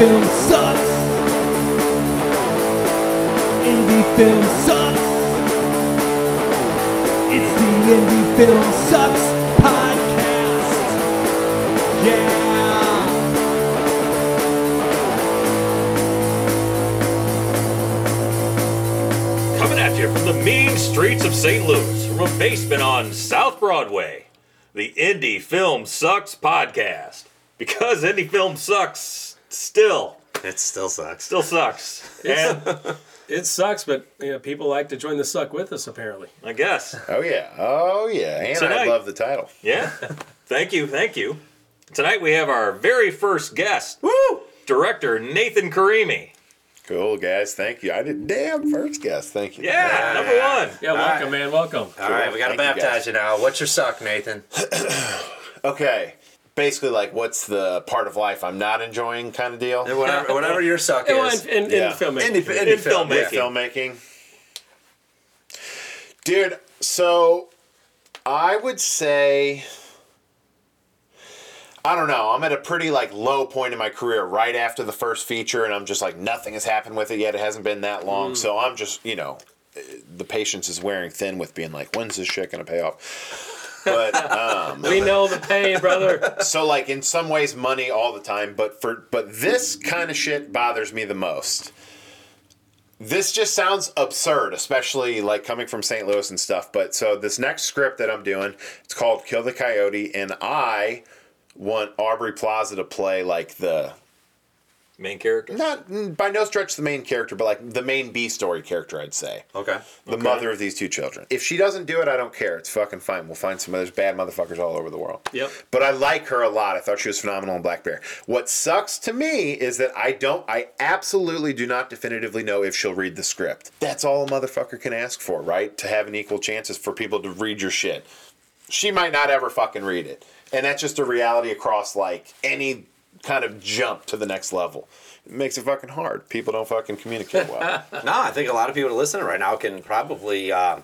film sucks. Indie film sucks. It's the Indie Film Sucks podcast. Yeah. Coming at you from the mean streets of St. Louis, from a basement on South Broadway, the Indie Film Sucks podcast. Because indie film sucks, still, It still sucks. still sucks. And It sucks, but you know, people like to join the suck with us. Apparently, I guess, Oh yeah, oh yeah, and Tonight- I love the title. yeah. Thank you, thank you. Tonight we have our very first guest, Woo! director Nathan Karimi. Cool guys, thank you. I did damn first guess. Thank you. Yeah, number one. yeah, welcome, man, welcome. All right, we got to Thank you, baptize guys. you, now. What's your suck, Nathan? Okay. Basically, like, what's the part of life I'm not enjoying, kind of deal. whatever, whatever your suck Well, is. in, in, Yeah. in filmmaking, Indie, indie In film, filmmaking. yeah. filmmaking. Dude, so I would say I don't know. I'm at a pretty like low point in my career right after the first feature and I'm just like nothing has happened with it yet. It hasn't been that long. Mm. So I'm just, you know, the patience is wearing thin with being like when's this shit going to pay off? But um we know the pain, brother. so like in some ways money all the time but for but this kind of shit bothers me the most this just sounds absurd especially like coming from st louis and stuff but so this next script that i'm doing it's called kill the coyote and i want aubrey plaza to play like the Main character. not mm, by no stretch the main character but like the main b story character i'd say Okay. the mother of these two children if she doesn't do it i don't care it's fucking fine we'll find some there's bad motherfuckers all over the world Yep. but I like her a lot. I thought she was phenomenal in Black Bear. What sucks to me is that I don't, I absolutely do not definitively know if she'll read the script. That's all a motherfucker can ask for, right? To have an equal chances for people to read your shit. She might not ever fucking read it. And that's just a reality across like any kind of jump to the next level. It makes it fucking hard. People don't fucking communicate well. No, I think a lot of people listening right now can probably uh,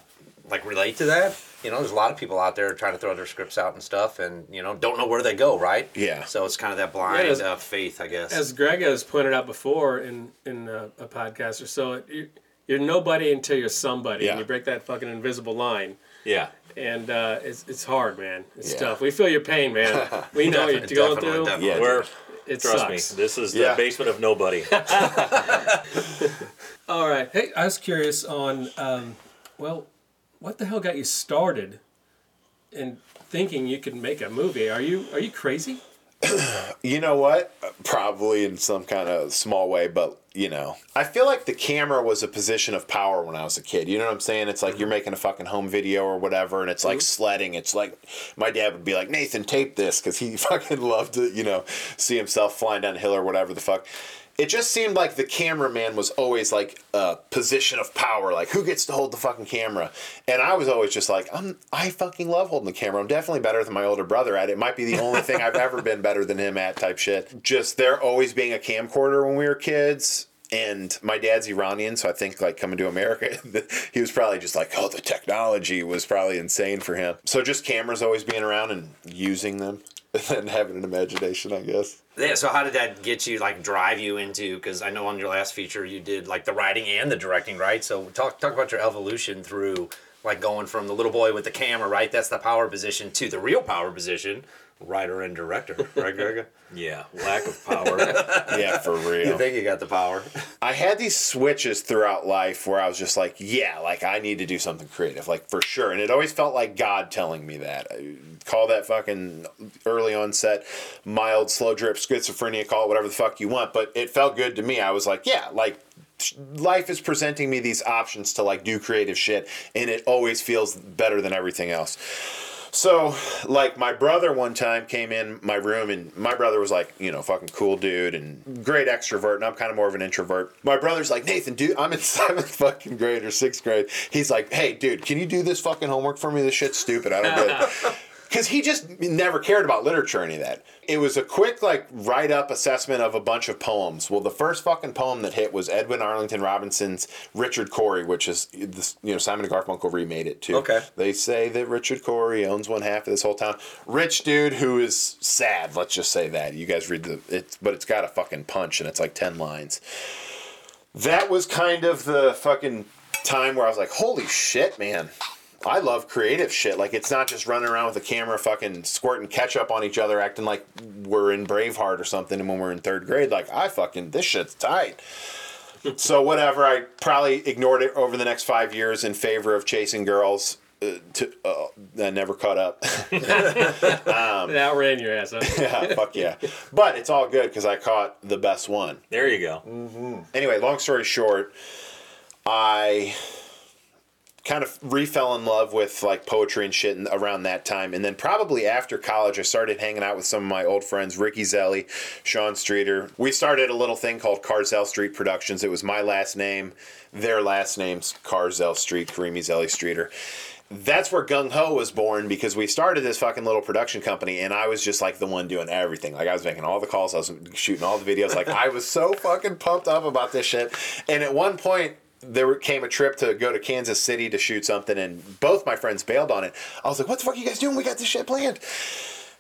like relate to that. You know, there's a lot of people out there trying to throw their scripts out and stuff, and you know, don't know where they go, right? Yeah. So it's kind of that blind as- uh, faith, I guess. As Greg has pointed out before in in a, a podcast or so, you, you're nobody until you're somebody, Yeah. and you break that fucking invisible line. Yeah. And uh, it's, it's hard, man. It's Yeah. tough. We feel your pain, man. We know what you're going through. definitely. Yeah. We're, It trust sucks. me, this is the Yeah. basement of nobody. All right. Hey, I was curious on, um, well, what the hell got you started in thinking you could make a movie? Are you are you crazy? You know what? Probably in some kind of small way, but you know, I feel like the camera was a position of power when I was a kid. You know what I'm saying? It's like you're mm-hmm. making a fucking home video or whatever, and it's like mm-hmm. sledding. It's like my dad would be like, Nathan, tape this because he fucking loved to, you know, see himself flying down a hill or whatever the fuck. It just seemed like the cameraman was always like a position of power, like who gets to hold the fucking camera. And I was always just like, I'm, I fucking love holding the camera. I'm definitely better than my older brother at it. It might be the only thing I've ever been better than him at, type shit. Just there always being a camcorder when we were kids. And my dad's Iranian, so I think like coming to America, he was probably just like, oh, the technology was probably insane for him. So just cameras always being around and using them and having an imagination, I guess. Yeah, so how did that get you, like, drive you into? Because I know on your last feature you did like the writing and the directing, right? So talk talk about your evolution through like going from the little boy with the camera, right? That's the power position to the real power position, writer and director, right, Greg? yeah. Lack of power. Yeah, for real. you think you got the power? I had these switches throughout life where I was just like, yeah, like I need to do something creative, like for sure. And it always felt like God telling me that. I call that fucking early onset, mild, slow drip, schizophrenia, call it whatever the fuck you want. But it felt good to me. I was like, yeah, like life is presenting me these options to like do creative shit. And it always feels better than everything else. So, like, my brother one time came in my room, and my brother was like, you know, fucking cool dude and great extrovert, and I'm kind of more of an introvert. My brother's like, Nathan, dude, I'm in seventh fucking grade or sixth grade. He's like, hey, dude, can you do this fucking homework for me? This shit's stupid. I don't get it. because he just never cared about literature or any of that. It was a quick like write up assessment of a bunch of poems. Well, the first fucking poem that hit was Edwin Arlington Robinson's Richard Cory, which is this, you know Simon and Garfunkel remade it too. Okay. They say that Richard Cory owns one half of this whole town. Rich dude who is sad. Let's just say that you guys read the it's, but it's got a fucking punch and it's like ten lines. That was kind of the fucking time where I was like, holy shit, man. I love creative shit. Like it's not just running around with a camera fucking squirting ketchup on each other acting like we're in Braveheart or something and when we're in third grade. Like I fucking this shit's tight. so whatever, I probably ignored it over the next five years in favor of chasing girls. Uh, to uh, that never caught up. It outran your ass. Huh? yeah, fuck yeah. But it's all good because I caught the best one. There you go. anyway, long story short, I kind of refell in love with like poetry and shit around that time. And then probably after college, I started hanging out with some of my old friends, Ricky Zelli, Sean Streeter. We started a little thing called Carzell Street Productions. It was my last name, their last names, Carzell Street, Karimi Zelli Streeter. That's where Gung Ho was born because we started this fucking little production company and I was just like the one doing everything. Like I was making all the calls, I was shooting all the videos. Like I was so fucking pumped up about this shit. And at one point, there came a trip to go to Kansas City to shoot something, and both my friends bailed on it. I was like, "What the fuck are you guys doing? We got this shit planned."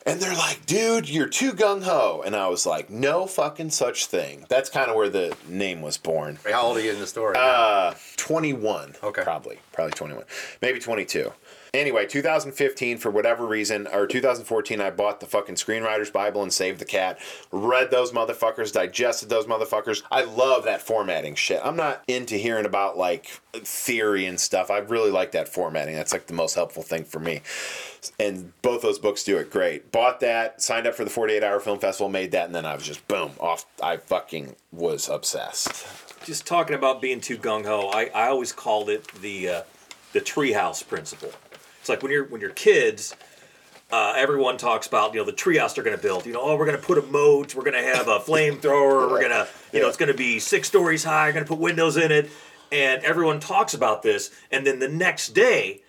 And they're like, "Dude, you're too gung ho," and I was like, "No fucking such thing." That's kind of where the name was born. How old are you in the story? Uh, 21. Okay. Probably. Probably 21. Maybe 22. Anyway, 2015, for whatever reason, or 2014, I bought the fucking Screenwriter's Bible and Saved the Cat. Read those motherfuckers, digested those motherfuckers. I love that formatting shit. I'm not into hearing about like theory and stuff. I really like that formatting. That's like the most helpful thing for me. And both those books do it great. Bought that, signed up for the 48 Hour Film Festival, made that, and then I was just boom, off. I fucking was obsessed. Just talking about being too gung ho, I, I always called it the uh, the treehouse principle. It's like when you're when you're kids, uh, everyone talks about you know the treehouse they're going to build. You know, oh, we're going to put a moat, we're going to have a flamethrower, we're going to you know it's going to be six stories high, we're going to put windows in it, and everyone talks about this. And then the next day,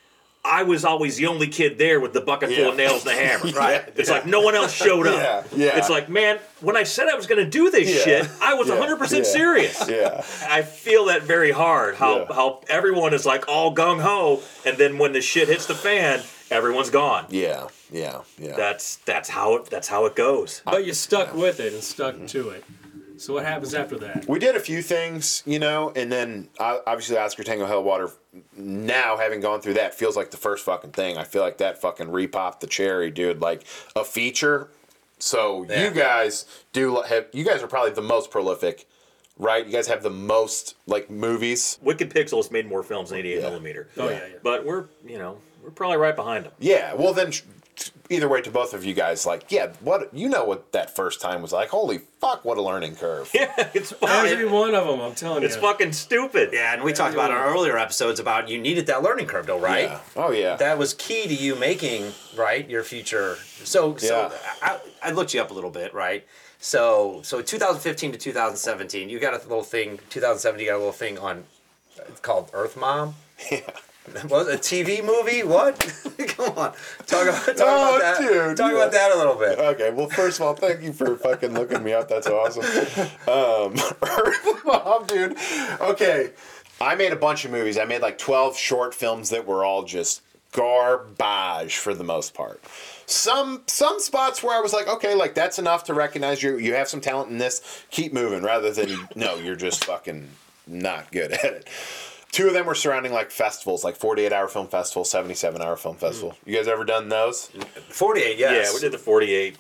I was always the only kid there with the bucket full Yeah. of nails and the hammer. Right. It's like no one else showed up. Yeah, yeah. It's like man, when I said I was going to do this Yeah. shit, I was Yeah, 100% serious. Yeah. I feel that very hard. How Yeah. how everyone is like all gung ho, and then when the shit hits the fan, everyone's gone. Yeah. Yeah. Yeah. That's that's how it that's how it goes. But you stuck with it and stuck to it. So what happens after that? We did a few things, you know, and then uh, obviously Oscar Tango Hellwater. Now having gone through that feels like the first fucking thing. I feel like that fucking repopped the cherry, dude. Like a feature. So Yeah. you guys do have. You guys are probably the most prolific, right? You guys have the most like movies. Wicked Pixels made more films than 88 Yeah. millimeter. Oh yeah, yeah. But we're you know we're probably right behind them. Yeah. Well, then either way to both of you guys, like, yeah, what you know what that first time was like. Holy fuck, what a learning curve. Yeah, it's Every fucking, one of them, I'm telling it's you. It's fucking stupid. yeah, and we talked about in our earlier episodes about you needed that learning curve, though, right? Yeah. Oh yeah. That was key to you making right your future. So, so Yeah. I, I looked you up a little bit, right? So, so 2015 to 2017, you got a little thing. 2017, you got a little thing on. Uh, it's called Earth Mom. Yeah. Was a TV movie? What? Come on, talk about talk Oh, about that. dude, talk yeah. about that a little bit. Okay, well, first of all, thank you for fucking looking me up. That's awesome. Um, Earth Mom, dude. Okay, I made a bunch of movies. I made like 12 short films that were all just garbage for the most part. Some some spots where I was like, okay, like that's enough to recognize you. You have some talent in this. Keep moving, rather than no, you're just fucking not good at it. Two of them were surrounding like festivals, like 48 hour film festival, 77 hour film festival. You guys ever done those? 48, yes. Yeah, we did the 48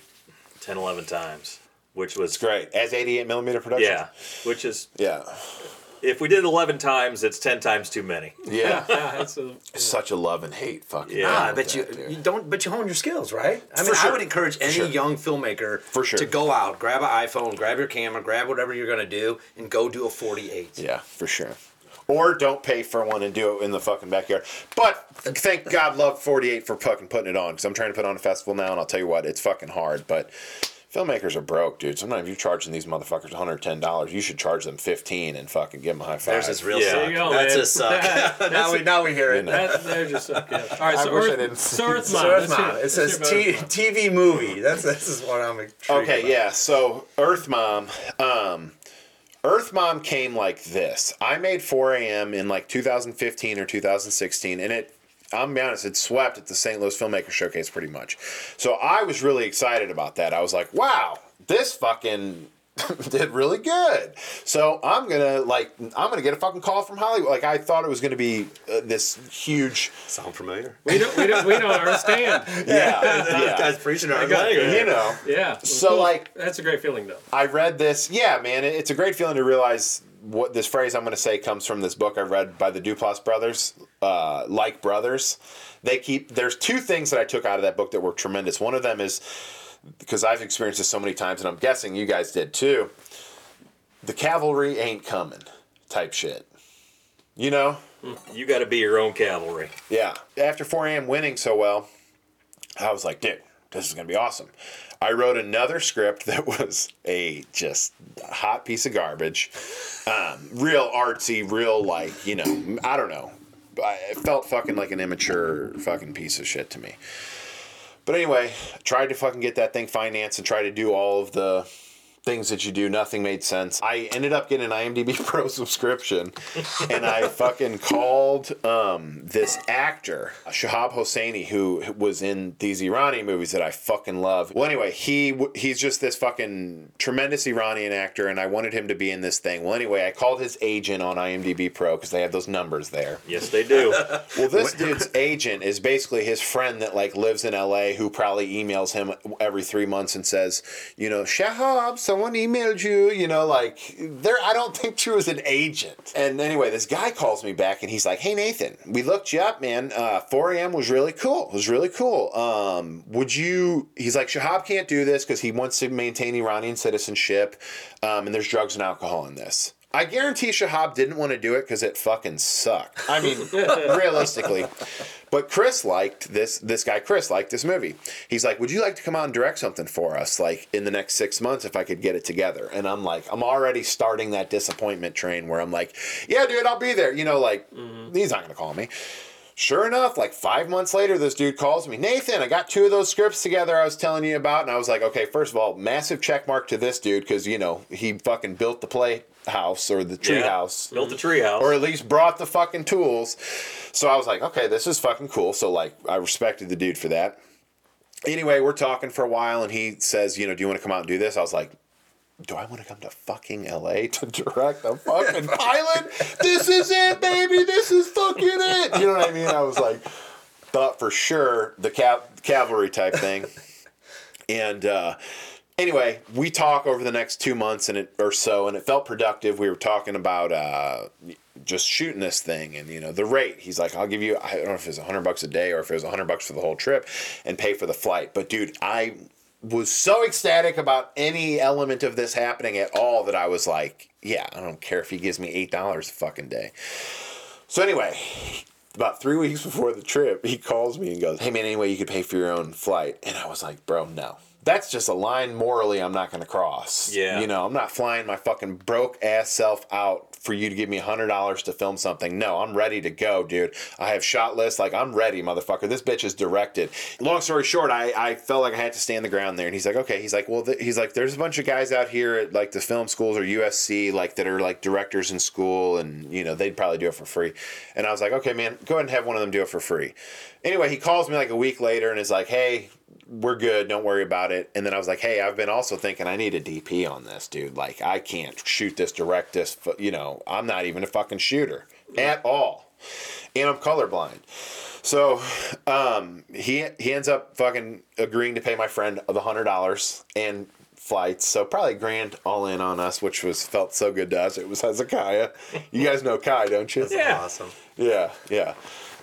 10, 11 times, which was Great. As 88 millimeter production? Yeah, which is Yeah. if we did it 11 times, it's 10 times too many. Yeah. Yeah, that's a, Such a love and hate fucking. Yeah. Ah, thing but you, dude. you don't. But you hone your skills, right? I mean, For sure. I would encourage any sure. young filmmaker For sure. to go out, grab an iPhone, grab your camera, grab whatever you're gonna do, and go do a 48. Yeah, for sure. Or don't pay for one and do it in the fucking backyard. But thank God, love 48 for fucking putting it on. Because I'm trying to put on a festival now, and I'll tell you what, it's fucking hard. But Filmmakers are broke, dude. Sometimes you're charging these motherfuckers $110. You should charge them 15 and fucking give them a high five. There's his real Yeah. suck. There you go, That's man. his suck. That's now we it. now we hear it. That, there's your suck. Yeah. All right, I so wish I Earth, didn't so Earth. Mom. So let's it's hear- not. It says T- TV movie. That's this is what I'm intrigued Okay, about. yeah. So Earth Mom, um, Earth Mom came like this. I made 4 a.m. in like 2015 or 2016, and it. I'm be honest, it swept at the St. Louis Filmmaker Showcase pretty much. So I was really excited about that. I was like, wow, this fucking did really good. So I'm gonna like, I'm gonna get a fucking call from Hollywood. Like I thought it was gonna be uh, this huge, Sound familiar? We don't, we don't, we don't understand. yeah, This yeah, guy's preaching our got- language. you know. Yeah. So, cool. like- that's a great feeling though. I read this. Yeah, man, it- it's a great feeling to realize what this phrase I'm going to say comes from this book I read by the Duplass brothers, uh, like brothers. They keep there's two things that I took out of that book that were tremendous. One of them is because I've experienced this so many times, and I'm guessing you guys did too. The cavalry ain't coming, type shit. You know, You got to be your own cavalry. yeah. After 4 a.m. winning so well, I was like, dude, this is gonna be awesome. I wrote another script that was a just hot piece of garbage, um, real artsy, real like you know, I don't know. I- It felt fucking like an immature fucking piece of shit to me. But anyway, tried to fucking get that thing financed and try to do all of the things that you do. Nothing made sense. I ended up getting an IMDb Pro subscription, and I fucking called um, this actor, Shahab Hosseini, who was in these Iranian movies that I fucking love. Well, anyway, he he's just this fucking tremendous Iranian actor, and I wanted him to be in this thing. Well, anyway, I called his agent on IMDb Pro because they have those numbers there. Yes, they do. Well, this dude's agent is basically his friend that like lives in LA who probably emails him every three months and says, you know, Shahab, someone emailed you, you know, like there. I don't think True is an agent. And anyway, this guy calls me back and he's like, hey Nathan, we looked you up, man. Uh, 4 a.m. was really cool. It was really cool. Um, would you? He's like, Shahab can't do this because he wants to maintain Iranian citizenship, um, and there's drugs and alcohol in this. I guarantee Shahab didn't want to do it because it fucking sucked. I mean, realistically. But Chris liked this. This guy Chris liked this movie. He's like, "Would you like to come out and direct something for us, like in the next six months, if I could get it together?" And I'm like, I'm already starting that disappointment train where I'm like, "Yeah, dude, I'll be there." You know, like mm-hmm. he's not gonna call me. Sure enough, like five months later, this dude calls me, Nathan. I got two of those scripts together I was telling you about, and I was like, okay, first of all, massive check mark to this dude because you know he fucking built the playhouse or the tree Yeah. house Built the treehouse. or at least brought the fucking tools. So I was like, okay, this is fucking cool. So like, I respected the dude for that. Anyway, we're talking for a while, and he says, you know, do you want to come out and do this? I was like. Do I want to come to fucking LA to direct a fucking pilot? This is it, baby. This is fucking it. You know what I mean? I was like, thought for sure the cav- cavalry type thing. And uh, anyway, we talk over the next two months and it or so, and it felt productive. We were talking about uh, just shooting this thing, and you know the rate. He's like, "I'll give you. I don't know if it's hundred bucks a day or if it was hundred bucks for the whole trip, and pay for the flight." But dude, I was so ecstatic about any element of this happening at all that I was like, "Yeah, I don't care if he gives me eight dollars a fucking day." So anyway, about three weeks before the trip, he calls me and goes, "Hey man, anyway, you could pay for your own flight." And I was like, "Bro, no." That's just a line morally I'm not going to cross. Yeah. You know, I'm not flying my fucking broke ass self out for you to give me $100 to film something. No, I'm ready to go, dude. I have shot lists. Like, I'm ready, motherfucker. This bitch is directed. Long story short, I, I felt like I had to stand the ground there. And he's like, okay. He's like, well, th- he's like, there's a bunch of guys out here at like the film schools or USC, like that are like directors in school. And, you know, they'd probably do it for free. And I was like, okay, man, go ahead and have one of them do it for free. Anyway, he calls me like a week later and is like, hey, we're good. Don't worry about it. And then I was like, hey, I've been also thinking I need a DP on this, dude. Like, I can't shoot this, direct this. You know, I'm not even a fucking shooter at all. And I'm colorblind. So um, he he ends up fucking agreeing to pay my friend the hundred dollars and flights. So probably grand all in on us, which was felt so good to us. It was Hezekiah. You guys know Kai, don't you? Yeah. Awesome. Yeah, yeah.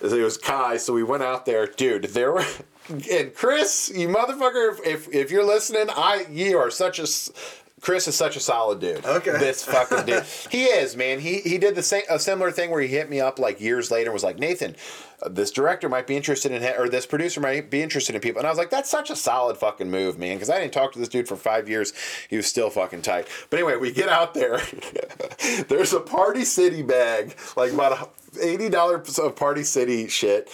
It was Kai, so we went out there, dude. There were, and Chris, you motherfucker, if if, if you're listening, I you are such a Chris is such a solid dude. Okay. This fucking dude. He is, man. He he did the same a similar thing where he hit me up like years later and was like, "Nathan, uh, this director might be interested in or this producer might be interested in people." And I was like, "That's such a solid fucking move, man." Because I didn't talk to this dude for 5 years. He was still fucking tight. But anyway, we get out there. There's a Party City bag, like about $80 of Party City shit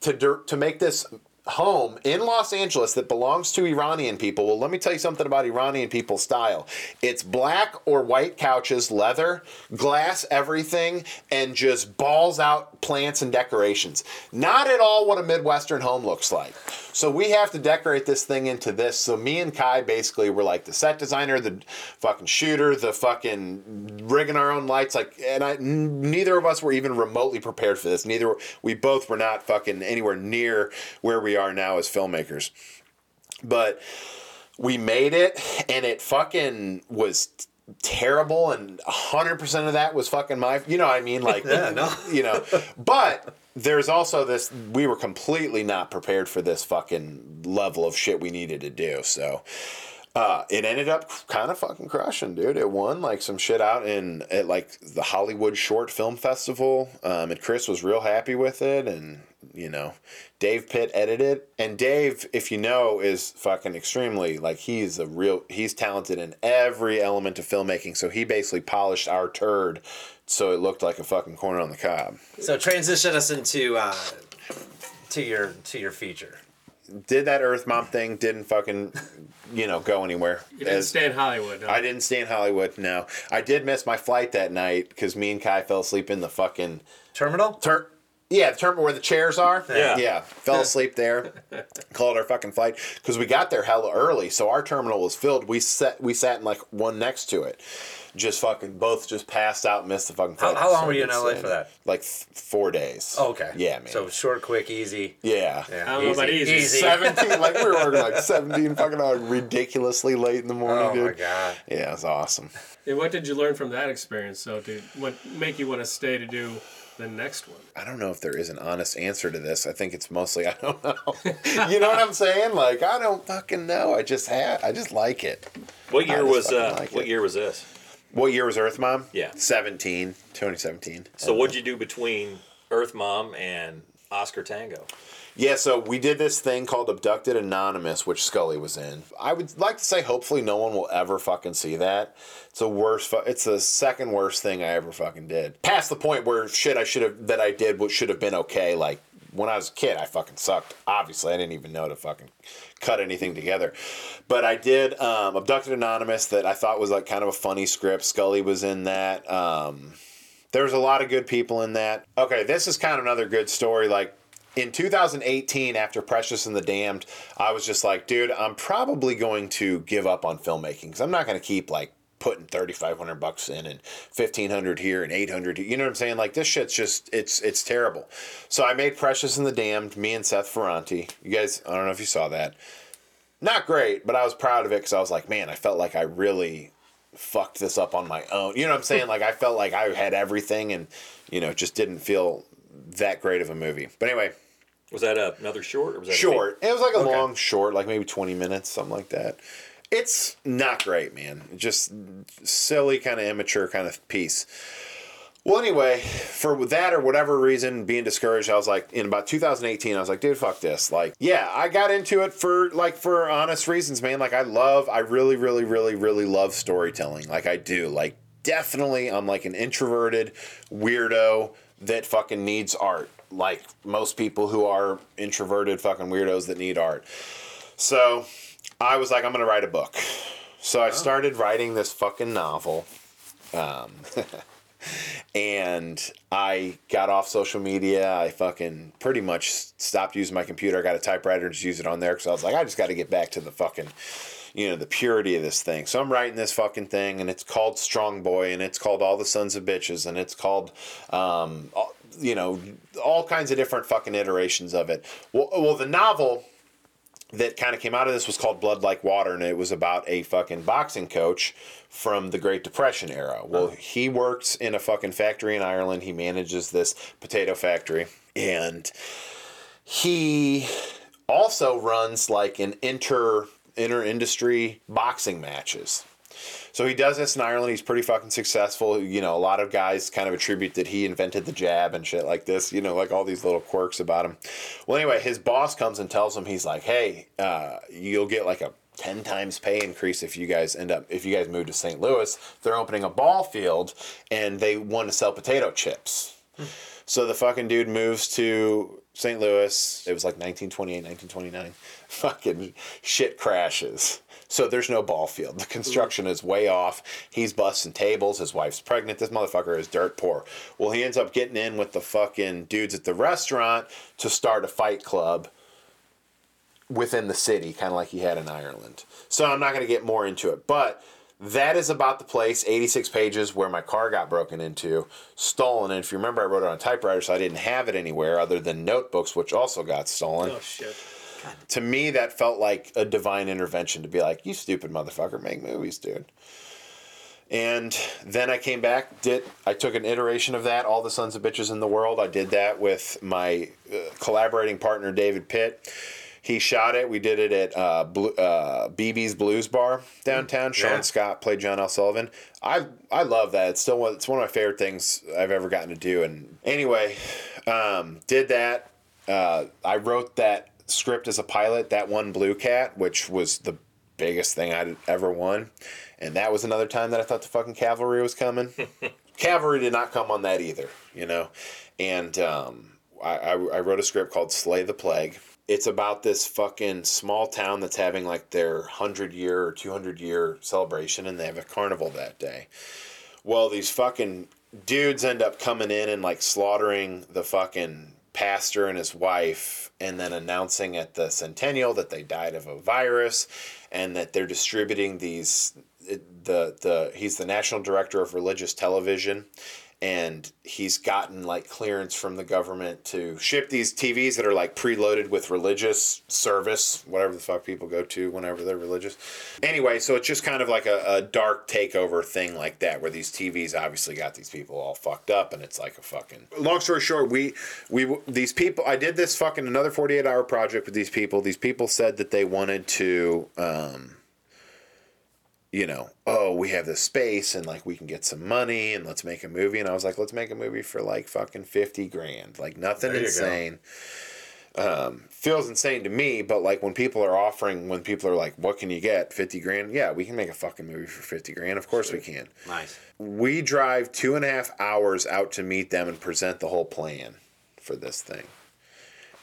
to to make this home in Los Angeles that belongs to Iranian people. Well, let me tell you something about Iranian people's style. It's black or white couches, leather, glass everything, and just balls out plants and decorations. Not at all what a Midwestern home looks like. So we have to decorate this thing into this. So me and Kai basically were like the set designer, the fucking shooter, the fucking rigging our own lights. Like, and I, n- neither of us were even remotely prepared for this. Neither we both were not fucking anywhere near where we are now as filmmakers. But we made it, and it fucking was terrible and 100% of that was fucking my you know what i mean like Yeah, no. you know but there's also this we were completely not prepared for this fucking level of shit we needed to do so uh, it ended up kind of fucking crushing, dude. It won like some shit out in at like the Hollywood Short Film Festival, um, and Chris was real happy with it. And you know, Dave Pitt edited, and Dave, if you know, is fucking extremely like he's a real he's talented in every element of filmmaking. So he basically polished our turd so it looked like a fucking corner on the cob. So transition us into uh, to your to your feature. Did that Earth Mom thing? Didn't fucking you know go anywhere. You didn't As- stay in Hollywood. huh? I didn't stay in Hollywood. No, I did miss my flight that night because me and Kai fell asleep in the fucking Terminal. ter- Yeah, the terminal where the chairs are. Yeah. yeah. Fell asleep there. Called our fucking flight because we got there hella early, so our terminal was filled. We sat we sat in like one next to it. Just fucking both just passed out, missed the fucking How- how long were you in LA insane. for that? Like th- four days. Oh, okay. Yeah, man. So short, quick, easy. yeah. Yeah, I don't know about easy. Easy. 17 like we were working like 17 fucking hours ridiculously late in the morning Oh dude Oh my god. yeah it's awesome And what did you learn from that experience, though, to what make you want to stay to do the next one? I don't know if there is an honest answer to this. I think it's mostly I don't know. you know what I'm saying? Like I don't fucking know. I just had I just like it. What year was uh, like what it. year was this? What year was Earth Mom? Yeah. 17, 2017. So what'd you do between Earth Mom and Oscar Tango? Yeah, so we did this thing called Abducted Anonymous, which Scully was in. I would like to say, hopefully, no one will ever fucking see that. It's the worst. Fu- it's the second worst thing I ever fucking did. Past the point where shit I should have that I did what should have been okay. Like when I was a kid, I fucking sucked. Obviously, I didn't even know to fucking cut anything together. But I did um, Abducted Anonymous that I thought was like kind of a funny script. Scully was in that. Um, there's a lot of good people in that. Okay, this is kind of another good story. Like in 2018, after Precious and the Damned, I was just like, dude, I'm probably going to give up on filmmaking because I'm not going to keep like putting 3500 bucks in and 1500 here and 800 you know what i'm saying like this shit's just it's it's terrible so i made precious and the damned me and seth ferranti you guys i don't know if you saw that not great but i was proud of it because i was like man i felt like i really fucked this up on my own. You know what I'm saying? Like I felt like I had everything and you know, just didn't feel that great of a movie. But anyway, Was that a, another short or was that short. It was like a Okay. long short, like maybe 20 minutes, something like that. It's not great, man. Just silly, kind of immature kind of piece. Well, anyway, for that or whatever reason, being discouraged, I was like, in about 2018, I was like, dude, fuck this. Like, yeah, I got into it for like for honest reasons, man. Like, I love, I really, really, really, really love storytelling. Like, I do. Like, definitely, I'm like an introverted weirdo that fucking needs art. Like most people who are introverted fucking weirdos that need art. So, I was like, I'm gonna write a book. So I started writing this fucking novel and I got off social media. I fucking pretty much stopped using my computer. I got a typewriter and just use it on there because I was like, I just got to get back to the fucking, you know, the purity of this thing. So I'm writing this fucking thing, and it's called Strong Boy, and it's called All the Sons of Bitches, and it's called, um, all, you know, all kinds of different fucking iterations of it. Well, well, the novel that kind of came out of this was called Blood Like Water, and it was about a fucking boxing coach from the Great Depression era. Well, uh-huh. he works in a fucking factory in Ireland. He manages this potato factory, and he also runs like an inter inter industry boxing matches. So he does this in Ireland. He's pretty fucking successful. You know, a lot of guys kind of attribute that he invented the jab and shit like this. You know, like all these little quirks about him. Well, anyway, his boss comes and tells him he's like, "Hey, uh, you'll get like a." 10 times pay increase if you guys end up if you guys move to St. Louis they're opening a ball field and they want to sell potato chips so the fucking dude moves to St. Louis. It was like 1928, 1929. Fucking shit crashes. So there's no ball field. The construction is way off. He's busting tables. His wife's pregnant. This motherfucker is dirt poor. Well, he ends up getting in with the fucking dudes at the restaurant to start a fight club within the city, kind of like he had in Ireland. So I'm not going to get more into it. But that is about the place, 86 pages, where my car got broken into, stolen. And if you remember, I wrote it on a typewriter, so I didn't have it anywhere other than notebooks, which also got stolen. Oh shit. To me, that felt like a divine intervention to be like, you stupid motherfucker, make movies, dude. And then I came back, did I took an iteration of that, all the sons of bitches in the world. I did that with my uh, collaborating partner David Pitt. He shot it. We did it at uh, Blue, uh, BB's Blues Bar downtown. Sean Yeah. Scott played John L. Sullivan. I I love that. It's still one, it's one of my favorite things I've ever gotten to do. And anyway, um, did that. Uh, I wrote that script as a pilot. That one Blue Cat, which was the biggest thing I'd ever won. And that was another time that I thought the fucking cavalry was coming. cavalry did not come on that either, you know. And um, I, I, I wrote a script called Slay the Plague. It's about this fucking small town that's having like their 100 year or 200 year celebration, and they have a carnival that day. Well, these fucking dudes end up coming in and like slaughtering the fucking pastor and his wife, and then announcing at the centennial that they died of a virus, and that they're distributing these. The the he's the national director of religious television, and he's gotten like clearance from the government to ship these TVs that are like preloaded with religious service, whatever the fuck people go to whenever they're religious. Anyway, so it's just kind of like a, a dark takeover thing like that, where these TVs obviously got these people all fucked up, and it's like a fucking. Long story short, we we these people. I did this fucking another forty eight hour project with these people. These people said that they wanted to. Um, you know, oh, we have this space and like we can get some money and let's make a movie. And I was like, let's make a movie for like fucking 50 grand. Like nothing There you go. insane. Um, feels insane to me, but like when people are offering, when people are like, what can you get? 50 grand? Yeah, we can make a fucking movie for 50 grand. Of course we can. Nice. We drive two and a half hours out to meet them and present the whole plan for this thing.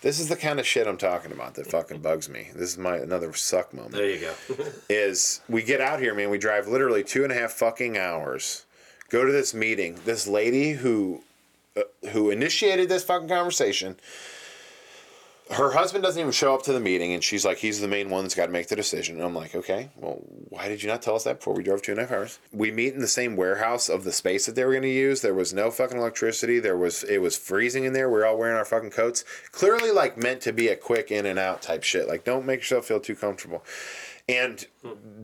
This is the kind of shit I'm talking about that fucking bugs me. This is my another suck moment There you go. is we get out here, man. We drive literally two and a half fucking hours. Go to this meeting. This lady who uh, who initiated this fucking conversation. Her husband doesn't even show up to the meeting, and she's like, "He's the main one that's got to make the decision." And I'm like, "Okay, well, why did you not tell us that before we drove two and a half hours?" We meet in the same warehouse of the space that they were going to use. There was no fucking electricity. There was it was freezing in there. We are all wearing our fucking coats. Clearly, like meant to be a quick in and out type shit. Like, don't make yourself feel too comfortable. And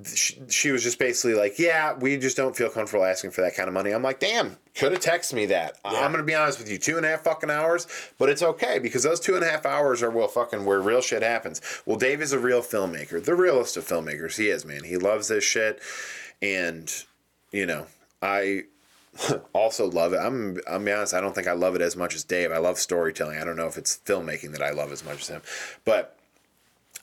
she, she was just basically like, "Yeah, we just don't feel comfortable asking for that kind of money." I'm like, "Damn, could have texted me that." I'm gonna be honest with you, two and a half fucking hours, but it's okay because those two and a half hours are well fucking where real shit happens. Well, Dave is a real filmmaker, the realest of filmmakers. He is, man. He loves this shit, and you know, I also love it. I'm I'm be honest, I don't think I love it as much as Dave. I love storytelling. I don't know if it's filmmaking that I love as much as him. But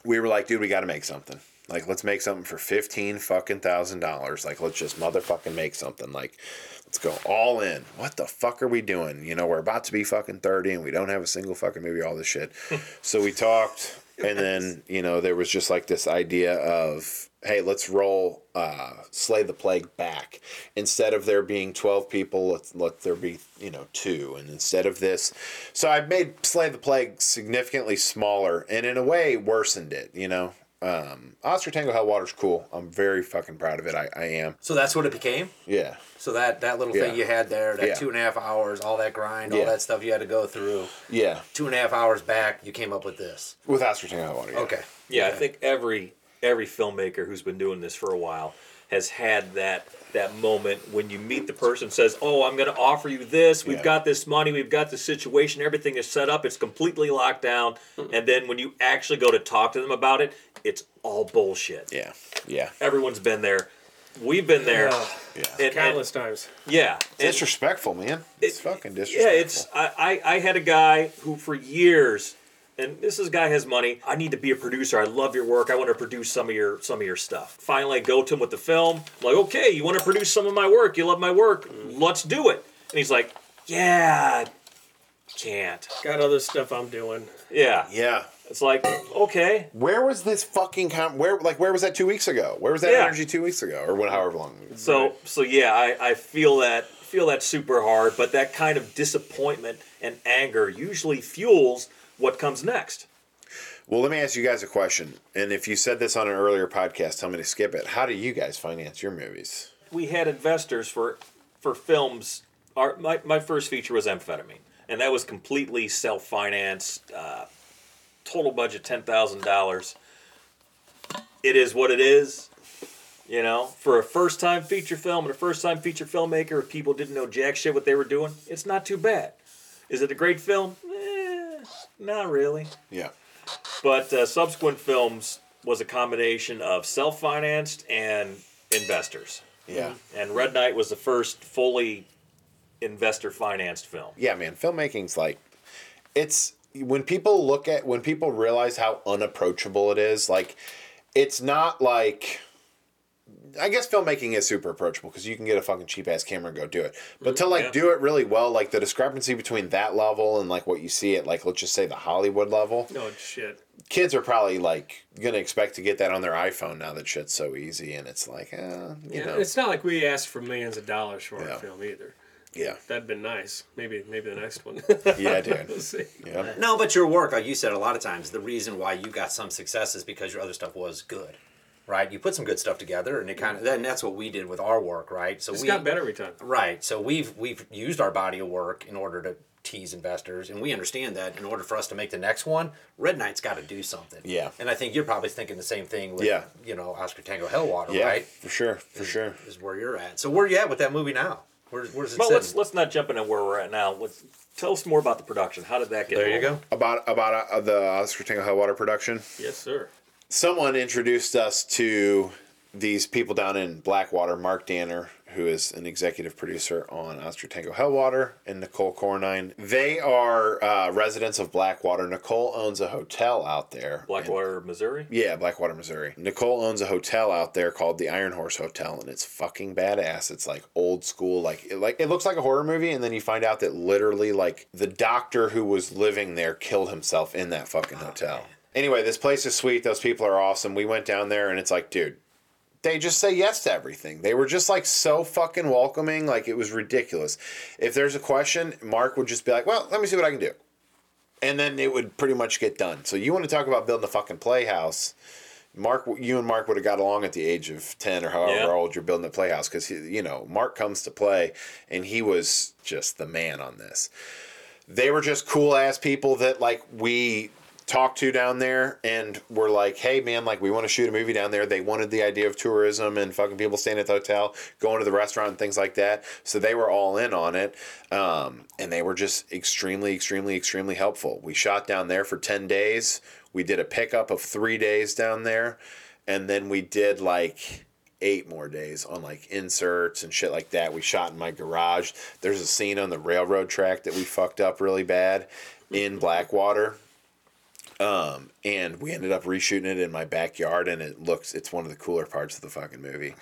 we were like, dude, we got to make something. Like, let's make something for fifteen fucking thousand dollars. Like, let's just motherfucking make something. Like, let's go all in. What the fuck are we doing? You know, we're about to be fucking thirty, and we don't have a single fucking movie. All this shit. so we talked, and then you know, there was just like this idea of, hey, let's roll uh, Slay the Plague back. Instead of there being twelve people, let's let there be you know two, and instead of this, so I made Slay the Plague significantly smaller, and in a way worsened it. You know. Um, Oscar Tango Hellwater's cool. I'm very fucking proud of it. I, I am. So that's what it became. Yeah. So that that little Yeah. thing you had there, that Yeah. two and a half hours, all that grind, Yeah. all that stuff you had to go through. Yeah. Two and a half hours back, you came up with this. With Oscar Tango Hell Water. Yeah. Okay. Yeah, I think every every filmmaker who's been doing this for a while has had that that moment when you meet the person says, "Oh, I'm going to offer you this. We've Yeah. got this money. We've got the situation. Everything is set up. It's completely locked down." And then when you actually go to talk to them about it, it's all bullshit. Yeah. Yeah. Everyone's been there. we've been there. Yeah. And- and- countless times. yeah. And- disrespectful, man. It's It- fucking disrespectful Yeah, it's I, I I had a guy who for years and this is guy has money. I need to be a producer. I love your work. I want to produce some of your some of your stuff. Finally I go to him with the film. I'm like, okay, you want to produce some of my work? You love my work? Let's do it. And he's like, Yeah, can't. Got other stuff I'm doing. Yeah. yeah. It's like, okay. Where was this fucking com- where like where was that two weeks ago? Where was that Yeah. energy two weeks ago or what however long? So so yeah, I, I feel that feel that super hard, but that kind of disappointment and anger usually fuels what comes next. Well, let me ask you guys a question. And if you said this on an earlier podcast, tell me to skip it. How do you guys finance your movies? we had investors for for films. Our my, my first feature was amphetamine, and that was completely self financed. Uh, total budget ten thousand dollars. It is what it is. You know, for a first time feature film and a first time feature filmmaker, if people didn't know jack shit what they were doing, it's not too bad. Is it a great film? Not really. Yeah. But uh, subsequent films was a combination of self financed and investors. Yeah. And Red Knight was the first fully investor financed film. Yeah, man. Filmmaking's like it's when people look at when people realize how unapproachable it is, like it's not like I guess filmmaking is super approachable because you can get a fucking cheap ass camera and go do it. But to like yeah. do it really well, like the discrepancy between that level and like what you see at like let's just say the Hollywood level, No shit. kids are probably like gonna expect to get that on their iPhone now that shit's so easy and it's like, uh, you Yeah, know, it's not like we asked for millions of dollars for Yeah. our film either. yeah, That'd been nice. Maybe maybe the next one. yeah, dude, we'll see. yeah, No, but your work, like you said a lot of times, the reason why you got some success is because your other stuff was good, right? You put some good stuff together, and it kind of then that's what we did with our work, right? So It's we got better every time. Right. So we've we've used our body of work in order to tease investors, and we understand that in order for us to make the next one, Red Knight's got to do something. Yeah. And I think you're probably thinking the same thing with Yeah. you know Oscar Tango Hellwater, yeah, right? for sure, for sure. Is where you're at. So where are you at with that movie now? Where, where's it Well, sitting? let's let's not jump into where we're at now. Let's, tell us more about the production. How did that get? there you rolling? go. About about uh, the Oscar Tango Hellwater production. Yes, sir. Someone introduced us to these people down in Blackwater. Mark Danner, who is an executive producer on Oscar Tango Hellwater, and Nicole Cornine. They are uh, residents of Blackwater. Nicole owns a hotel out there. Blackwater, Missouri. Yeah, Blackwater, Missouri. Nicole owns a hotel out there called the Iron Horse Hotel, and it's fucking badass. It's like old school, like it, like it looks like a horror movie, and then you find out that literally, like the doctor who was living there killed himself in that fucking hotel. Anyway, this place is sweet. Those people are awesome. We went down there, and it's like, dude, they just say yes to everything. They were just like so fucking welcoming. Like it was ridiculous. If there's a question, Mark would just be like, well, let me see what I can do and then it would pretty much get done. So you want to talk about building a fucking playhouse? Mark, you and Mark would have got along at the age of ten or however Yeah. old you're building the playhouse because you know Mark comes to play, and he was just the man on this. They were just cool ass people that like we talked to down there and were like, hey man, like we want to shoot a movie down there. They wanted the idea of tourism and fucking people staying at the hotel, going to the restaurant and things like that. So they were all in on it. Um, and they were just extremely, extremely, extremely helpful. We shot down there for 10 days. We did a pickup of three days down there. And then we did like eight more days on like inserts and shit like that. We shot in my garage. There's a scene on the railroad track that we fucked up really bad in Blackwater um, and we ended up reshooting it in my backyard, and it looks it's one of the cooler parts of the fucking movie.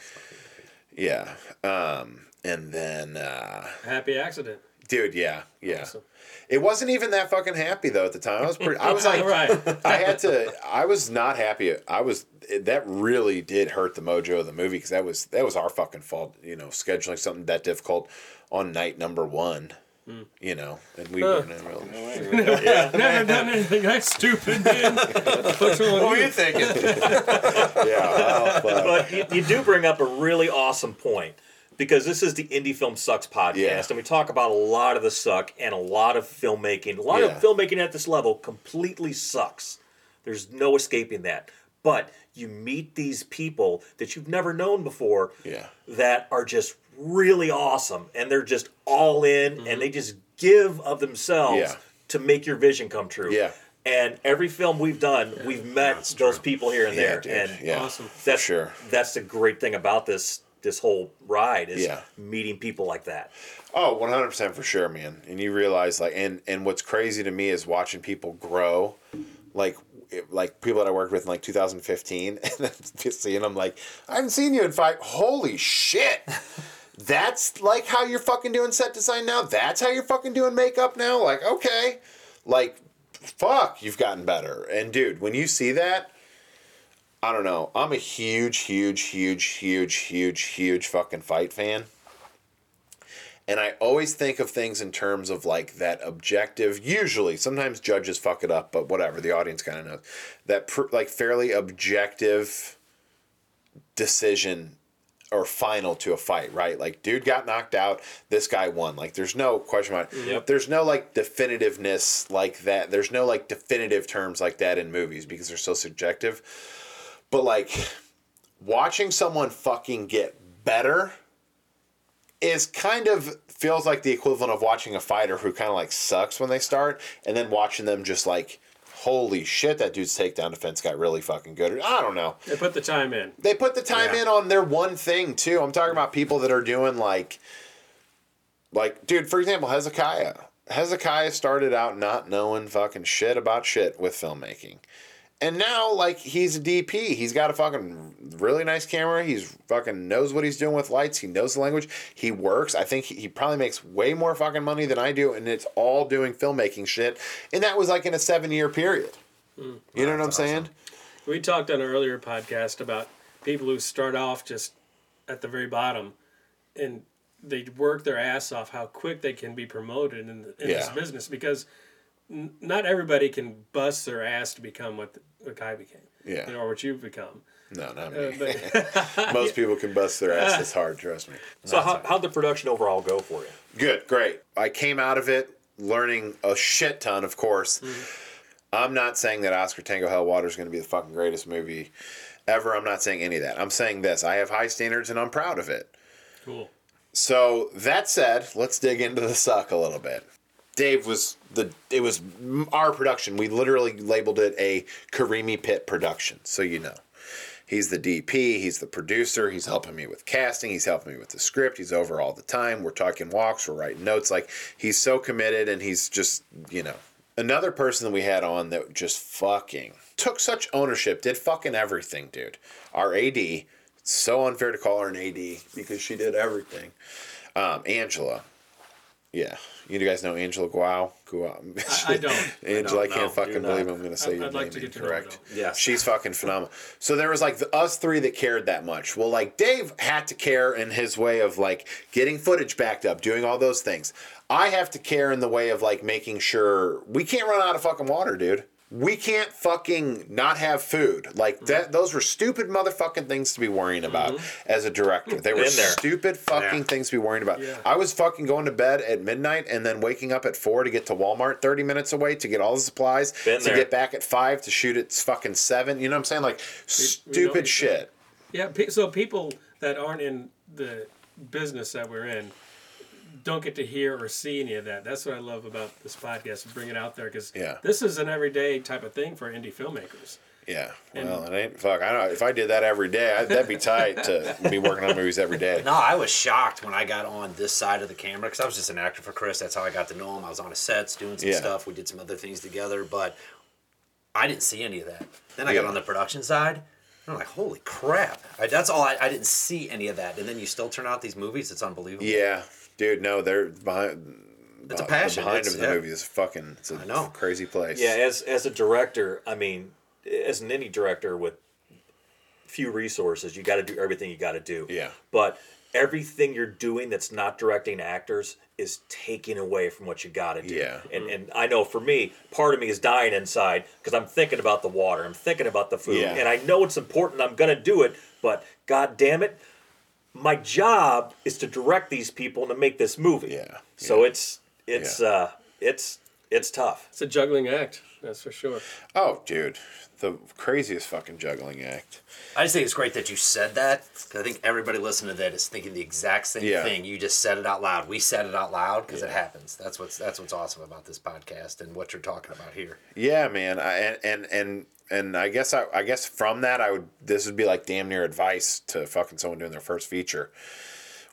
Yeah. Um, and then, uh, Happy accident. dude, yeah, yeah. Awesome. It wasn't even that fucking happy though at the time. I was pretty. I was like, right. I had to. I was not happy. I was. That really did hurt the mojo of the movie because that was that was our fucking fault. You know, scheduling something that difficult on night number one. Mm. You know, and we Huh. weren't in real. Never done anything that stupid, man. What's wrong with you? thinking? Yeah, well, but- But you, you do bring up a really awesome point because this is the Indie Film Sucks podcast, Yeah. and we talk about a lot of the suck and a lot of filmmaking. A lot Yeah. of filmmaking at this level completely sucks. There's no escaping that. But you meet these people that you've never known before Yeah. that are just really awesome and they're just all in and mm-hmm. they just give of themselves Yeah. to make your vision come true. Yeah. And every film we've done, we've met those people here and Yeah, there. dude. And yeah, Awesome. for that's sure. That's the great thing about this this whole ride is Yeah. meeting people like that. Oh, 100% for sure, man. And you realize like and and what's crazy to me is watching people grow like like people that I worked with in like 2015 and then seeing them like I haven't seen you in five holy shit. That's like how you're fucking doing set design now. That's how you're fucking doing makeup now. Like, okay. Like fuck, you've gotten better. And dude, when you see that I don't know. I'm a huge, huge, huge, huge, huge, huge fucking fight fan. And I always think of things in terms of like that objective. Usually, sometimes judges fuck it up, but whatever. The audience kind of knows that pr- like fairly objective decision or final to a fight, right? Like, dude got knocked out. This guy won. Like, there's no question about it. Yep. There's no like definitiveness like that. There's no like definitive terms like that in movies because they're so subjective. But like, watching someone fucking get better is kind of feels like the equivalent of watching a fighter who kind of like sucks when they start and then watching them just like holy shit that dude's takedown defense got really fucking good. I don't know. They put the time in. they put the time Yeah. in on their one thing too. I'm talking about people that are doing like like dude for example hezekiah. Hezekiah started out not knowing fucking shit about shit with filmmaking and now, like, he's a DP. He's got a fucking really nice camera. He's fucking knows what he's doing with lights. He knows the language. He works. I think he, probably makes way more fucking money than I do, and it's all doing filmmaking shit. And that was like in a seven year period. Hmm. You know what I'm saying? We talked on an earlier podcast about people who start off just at the very bottom and they work their ass off how quick they can be promoted in, in this business because n- not everybody can bust their ass to become what the, what Kai became. Yeah. You know, or what you've become. No, not Uh, me. but Most people can bust their ass. It's hard, trust me. So how, how'd the production overall go for you? Good, great. I came out of it learning a shit ton, of course. I'm not saying that Oscar Tango Hellwater is going to be the fucking greatest movie ever. I'm not saying any of that. I'm saying this. I have high standards and I'm proud of it. cool. So that said, let's dig into the suck a little bit. Dave was the it was our production. We literally labeled it a Karimi Pitt production, so you know. He's the DP, he's the producer, he's helping me with casting, he's helping me with the script, he's over all the time. We're talking walks, we're writing notes. Like he's so committed and he's just, you know. Another person that we had on that just fucking took such ownership, did fucking everything, dude. Our AD, so unfair to call her an AD because she did everything. Um, Angela. Yeah. You guys know Angela Guau? Guau. I- I don't. Angela, I, don't can't know. fucking believe I'm going to say I'd- your I'd like name to get to know incorrect. Yes. She's fucking phenomenal. So there was like the, us three that cared that much. Well, like Dave had to care in his way of like getting footage backed up, doing all those things. I have to care in the way of like making sure we can't run out of fucking water, dude. We can't fucking not have food. Like that mm-hmm. those were stupid motherfucking things to be worrying about mm-hmm. as a director. They were Been there. stupid fucking Yeah. things to be worrying about. Yeah. I was fucking going to bed at midnight and then waking up at 4 to get to Walmart 30 minutes away to get all the supplies Been to there. get back at 5 to shoot at fucking 7. You know what I'm saying? Like we stupid each shit. Yeah, pe- so people that aren't in the business that we're in don't get to hear or see any of that. That's what I love about this podcast, bring it out there because Yeah. this is an everyday type of thing for indie filmmakers. Yeah. Well, it ain't fuck. I know if I did that every day, I, that'd be tight to be working on movies every day. No, I was shocked when I got on this side of the camera because I was just an actor for Chris. That's how I got to know him. I was on his sets doing some Yeah. stuff. We did some other things together, but I didn't see any of that. Then I got on the production side. And I'm like, holy crap! I, that's all. I, I didn't see any of that, and then you still turn out these movies. It's unbelievable. Yeah, dude. No, they're behind. It's a the passion. behind It's- of the yeah. movie is fucking. It's a I know. crazy place. Yeah, as as a director, I mean, as an indie director with few resources, you got to do everything you got to do. Yeah. But everything you're doing that's not directing actors is taking away from what you got to do. Yeah. And and I know for me, part of me is dying inside because I'm thinking about the water, I'm thinking about the food, Yeah. and I know it's important. I'm gonna do it, but god damn it, my job is to direct these people and to make this movie. Yeah, So it's it's Yeah. uh it's it's tough. It's a juggling act, that's for sure. Oh, dude, the craziest fucking juggling act. I just think it's great that you said that. 'cause I think everybody listening to that is thinking the exact same Yeah. thing. You just said it out loud. We said it out loud because it happens. That's what's that's what's awesome about this podcast and what you're talking about here. Yeah, man. I, and and and and I guess I, I guess from that I would this would be like damn near advice to fucking someone doing their first feature,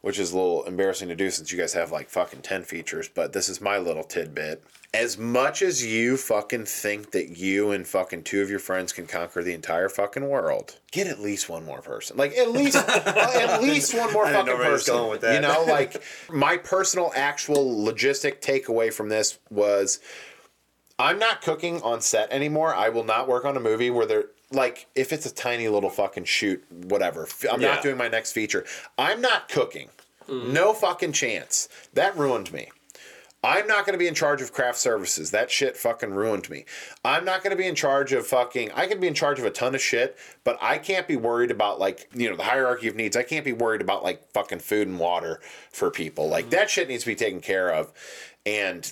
which is a little embarrassing to do since you guys have like fucking ten features. But this is my little tidbit. As much as you fucking think that you and fucking two of your friends can conquer the entire fucking world, get at least one more person. Like at least at least one more I didn't know fucking where he was person. going with that. You know, like my personal actual logistic takeaway from this was I'm not cooking on set anymore. I will not work on a movie where they're like if it's a tiny little fucking shoot, whatever. I'm Yeah. not doing my next feature. I'm not cooking. No fucking chance. That ruined me. I'm not going to be in charge of craft services. That shit fucking ruined me. I'm not going to be in charge of fucking. I can be in charge of a ton of shit, but I can't be worried about like you know the hierarchy of needs. I can't be worried about like fucking food and water for people. Like mm. that shit needs to be taken care of. And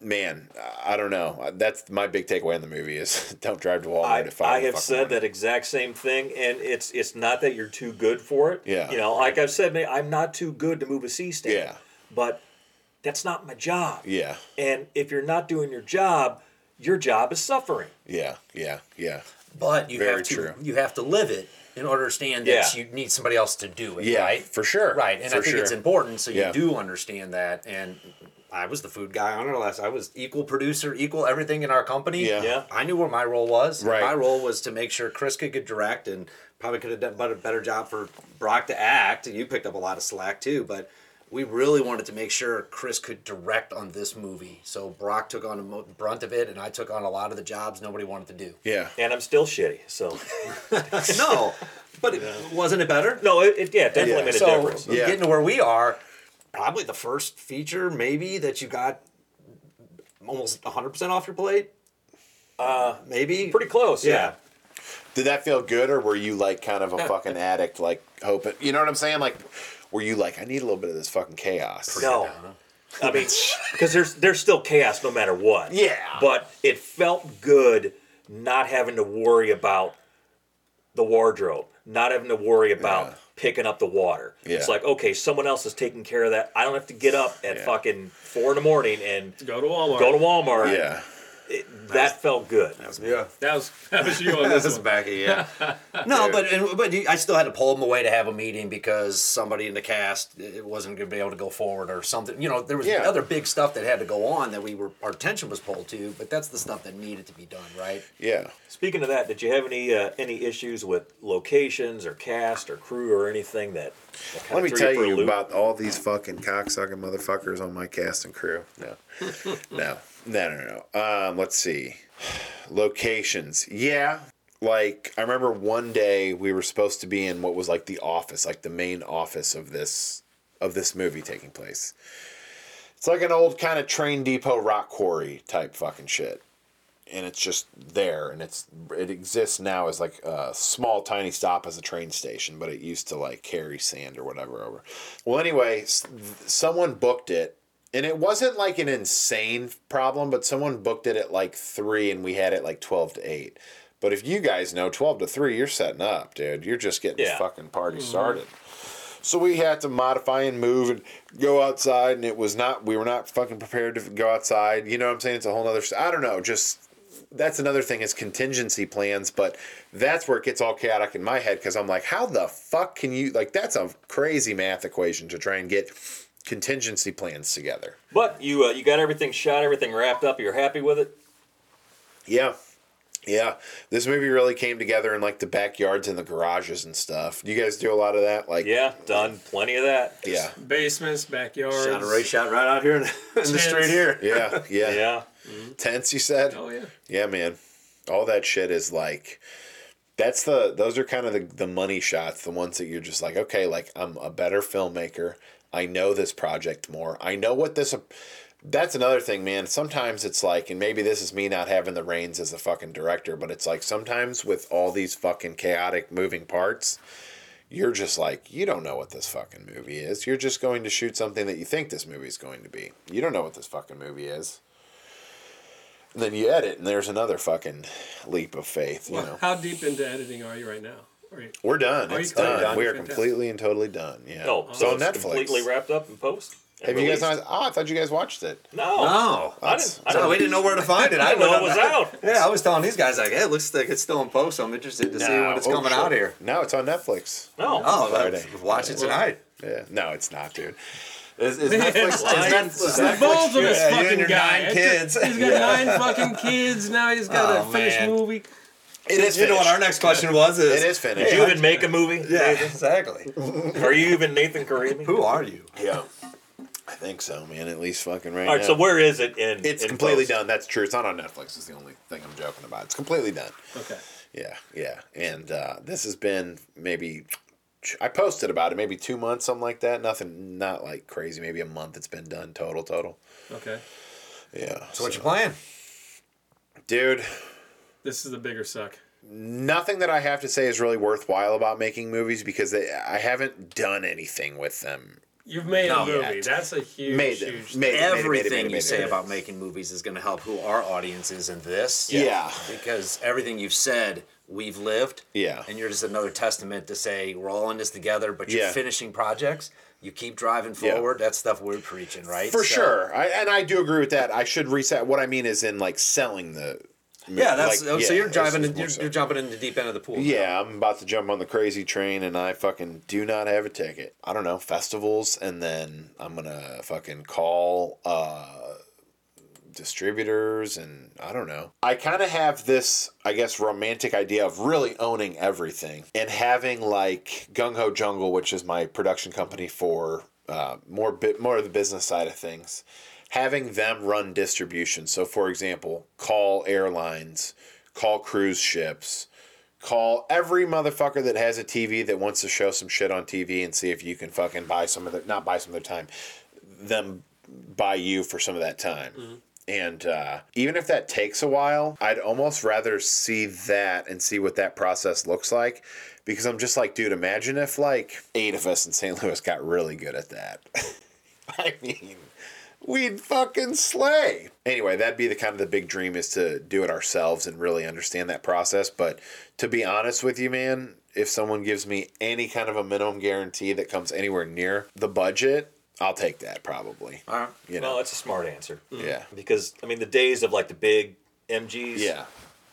man, I don't know. That's my big takeaway in the movie is don't drive to Walmart I, at five. I in the have said morning. that exact same thing, and it's it's not that you're too good for it. Yeah. You know, like I've said, man, I'm not too good to move a C stand. Yeah. But that's not my job. Yeah, And if you're not doing your job, your job is suffering. yeah, yeah, yeah. But you Very have to true. you have to live it in order to understand that Yeah. you need somebody else to do it. Yeah, right? for sure. Right, and For I think it's important so you Yeah. do understand that. And I was the food guy on it last. I was equal producer, equal everything in our company. Yeah. Yeah. I knew what my role was. Right. My role was to make sure Chris could get direct and probably could have done a better job for Brock to act. You picked up a lot of slack too, but we really wanted to make sure Chris could direct on this movie. So Brock took on the brunt of it, and I took on a lot of the jobs nobody wanted to do. Yeah. And I'm still shitty. So no, but it, wasn't it better? no, it, it yeah, definitely Yeah. made a so difference. Yeah. getting to where we are, probably the first feature maybe that you got almost 100% off your plate. Uh, maybe Pretty close. Yeah. Did that feel good, or were you like kind of a fucking addict, like hoping? You know what I'm saying? Like, were you like, I need a little bit of this fucking chaos? No. I mean, because there's there's still chaos no matter what. Yeah. But it felt good not having to worry about the wardrobe, not having to worry about Yeah. Picking up the water. It's like, okay, someone else is taking care of that. I don't have to get up at Yeah. fucking four in the morning and Go to Walmart. go to Walmart. Yeah. It- that felt good. Yeah. That was that was you on this one. backy, yeah. no, but and, but I still had to pull them away to have a meeting because somebody in the cast it wasn't going to be able to go forward or something. You know, there was Yeah. other big stuff that had to go on that we were our attention was pulled to. But that's the stuff that needed to be done, right? Yeah. Speaking of that, did you have any uh, any issues with locations or cast or crew or anything that? that Let me tell for you about all these fucking cocksucking motherfuckers on my cast and crew. No. no. No, no, no. Um, let's see. Locations. Yeah. Like, I remember one day we were supposed to be in what was like the office, like the main office of this of this movie taking place. It's like an old kind of train depot rock quarry type fucking shit. And it's just there and it's it exists now as like a small tiny stop as a train station, but it used to like carry sand or whatever over. Well, anyway, someone booked it and it wasn't like an insane problem, but someone booked it at like 3 and we had it like 12 to 8. But if you guys know 12 to 3, you're setting up, dude. You're just getting the fucking party mm-hmm. started. So we had to modify and move and go outside, and it was not. We were not fucking prepared to go outside. You know what I'm saying? It's a whole other. I don't know. Just that's another thing is contingency plans, but that's where it gets all chaotic in my head because I'm like, how the fuck can you like? That's a crazy math equation to try and get contingency plans together. But you uh, you got everything shot, everything wrapped up. You're happy with it. Yeah. Yeah, this movie really came together in like the backyards and the garages and stuff. Do you guys do a lot of that? Like, Yeah, done plenty of that. yeah, Basements, backyards. Shot a race shot right out here in, in the Tents. street here. yeah, yeah. Yeah. Tents, you said? Oh yeah. Yeah, man. All that shit is like that's the those are kind of the, the money shots, the ones that you're just like, okay, like I'm a better filmmaker. I know this project more. I know what this that's another thing, man. Sometimes it's like, and maybe this is me not having the reins as a fucking director, but it's like sometimes with all these fucking chaotic moving parts, you're just like, you don't know what this fucking movie is. You're just going to shoot something that you think this movie is going to be. You don't know what this fucking movie is. And then you edit, and there's another fucking leap of faith. You Well, know, how deep into editing are you right now? Are you, we're done. Are you It's completely done. done? We are Fantastic. completely and totally done. Yeah. No, oh, so on it's Netflix. completely wrapped up in post. Have you guys released. not? Oh, I thought you guys watched it. No. No, I didn't. I so didn't we didn't know where to find it. I didn't know it was out. Yeah, I was telling these guys like, hey, it looks like it's still in post. So I'm interested to see when it's Oh, coming shit. out here. No, it's on Netflix. No. Oh, Friday. well, watch it tonight. Yeah. No, it's not, dude. Is, is Netflix? is Lying. Netflix, is The Netflix balls of this Yeah, you and fucking your guy. nine It's kids. a- he's got nine fucking kids. Now he's got Oh, a finished man. movie. It is. You know what our next question was? Is, It is finished. Did you even make a movie? Yeah, exactly. Are you even Nathan Karimi? Who are you? Yeah. I think so, man. At least fucking right All right. now. So where is it in? it's in completely post? done. That's true. It's not on Netflix. Is the only thing I'm joking about. It's completely done. Okay. Yeah, yeah. And uh, this has been maybe I posted about it maybe two months, something like that. Nothing, not like crazy. Maybe a month. It's been done total, total. Okay. Yeah. So what you playing? dude? This is the bigger suck. Nothing that I have to say is really worthwhile about making movies because they, I haven't done anything with them. You've made No. a movie. Yet. That's a huge, Made them. huge. Made it, made made it, Everything made you say about making movies is going to help who our audience is in this. Yeah. Because everything you've said, we've lived. Yeah. And you're just another testament to say we're all in this together, but you're Yeah. finishing projects. You keep driving Yeah. forward. That's stuff we're preaching, right? For So- sure, I, and I do agree with that. I should reset. What I mean is in like selling the. Yeah, that's like, oh, so you're driving. in- You're, you're jumping in the deep end of the pool. now. Yeah, I'm about to jump on the crazy train and I fucking do not have a ticket. I don't know, festivals and then I'm to fucking call uh distributors and I don't know. I kind of have this I guess romantic idea of really owning everything and having like Gung Ho Jungle, which is my production company for uh, more bit more of the business side of things. Having them run distribution. So for example, call airlines, call cruise ships, call every motherfucker that has a TV that wants to show some shit on TV and see if you can fucking buy some of their not buy some of their time, them buy you for some of that time. And uh, even if that takes a while, I'd almost rather see that and see what that process looks like. Because I'm just like, dude, imagine if like eight of us in St. Louis got really good at that. I mean, we'd fucking slay. Anyway, that'd be the kind of the big dream is to do it ourselves and really understand that process. But to be honest with you, man, if someone gives me any kind of a minimum guarantee that comes anywhere near the budget, I'll take that probably. All right. You know, Well, it's a smart answer. Mm. yeah, Because I mean, the days of like the big MGs, yeah,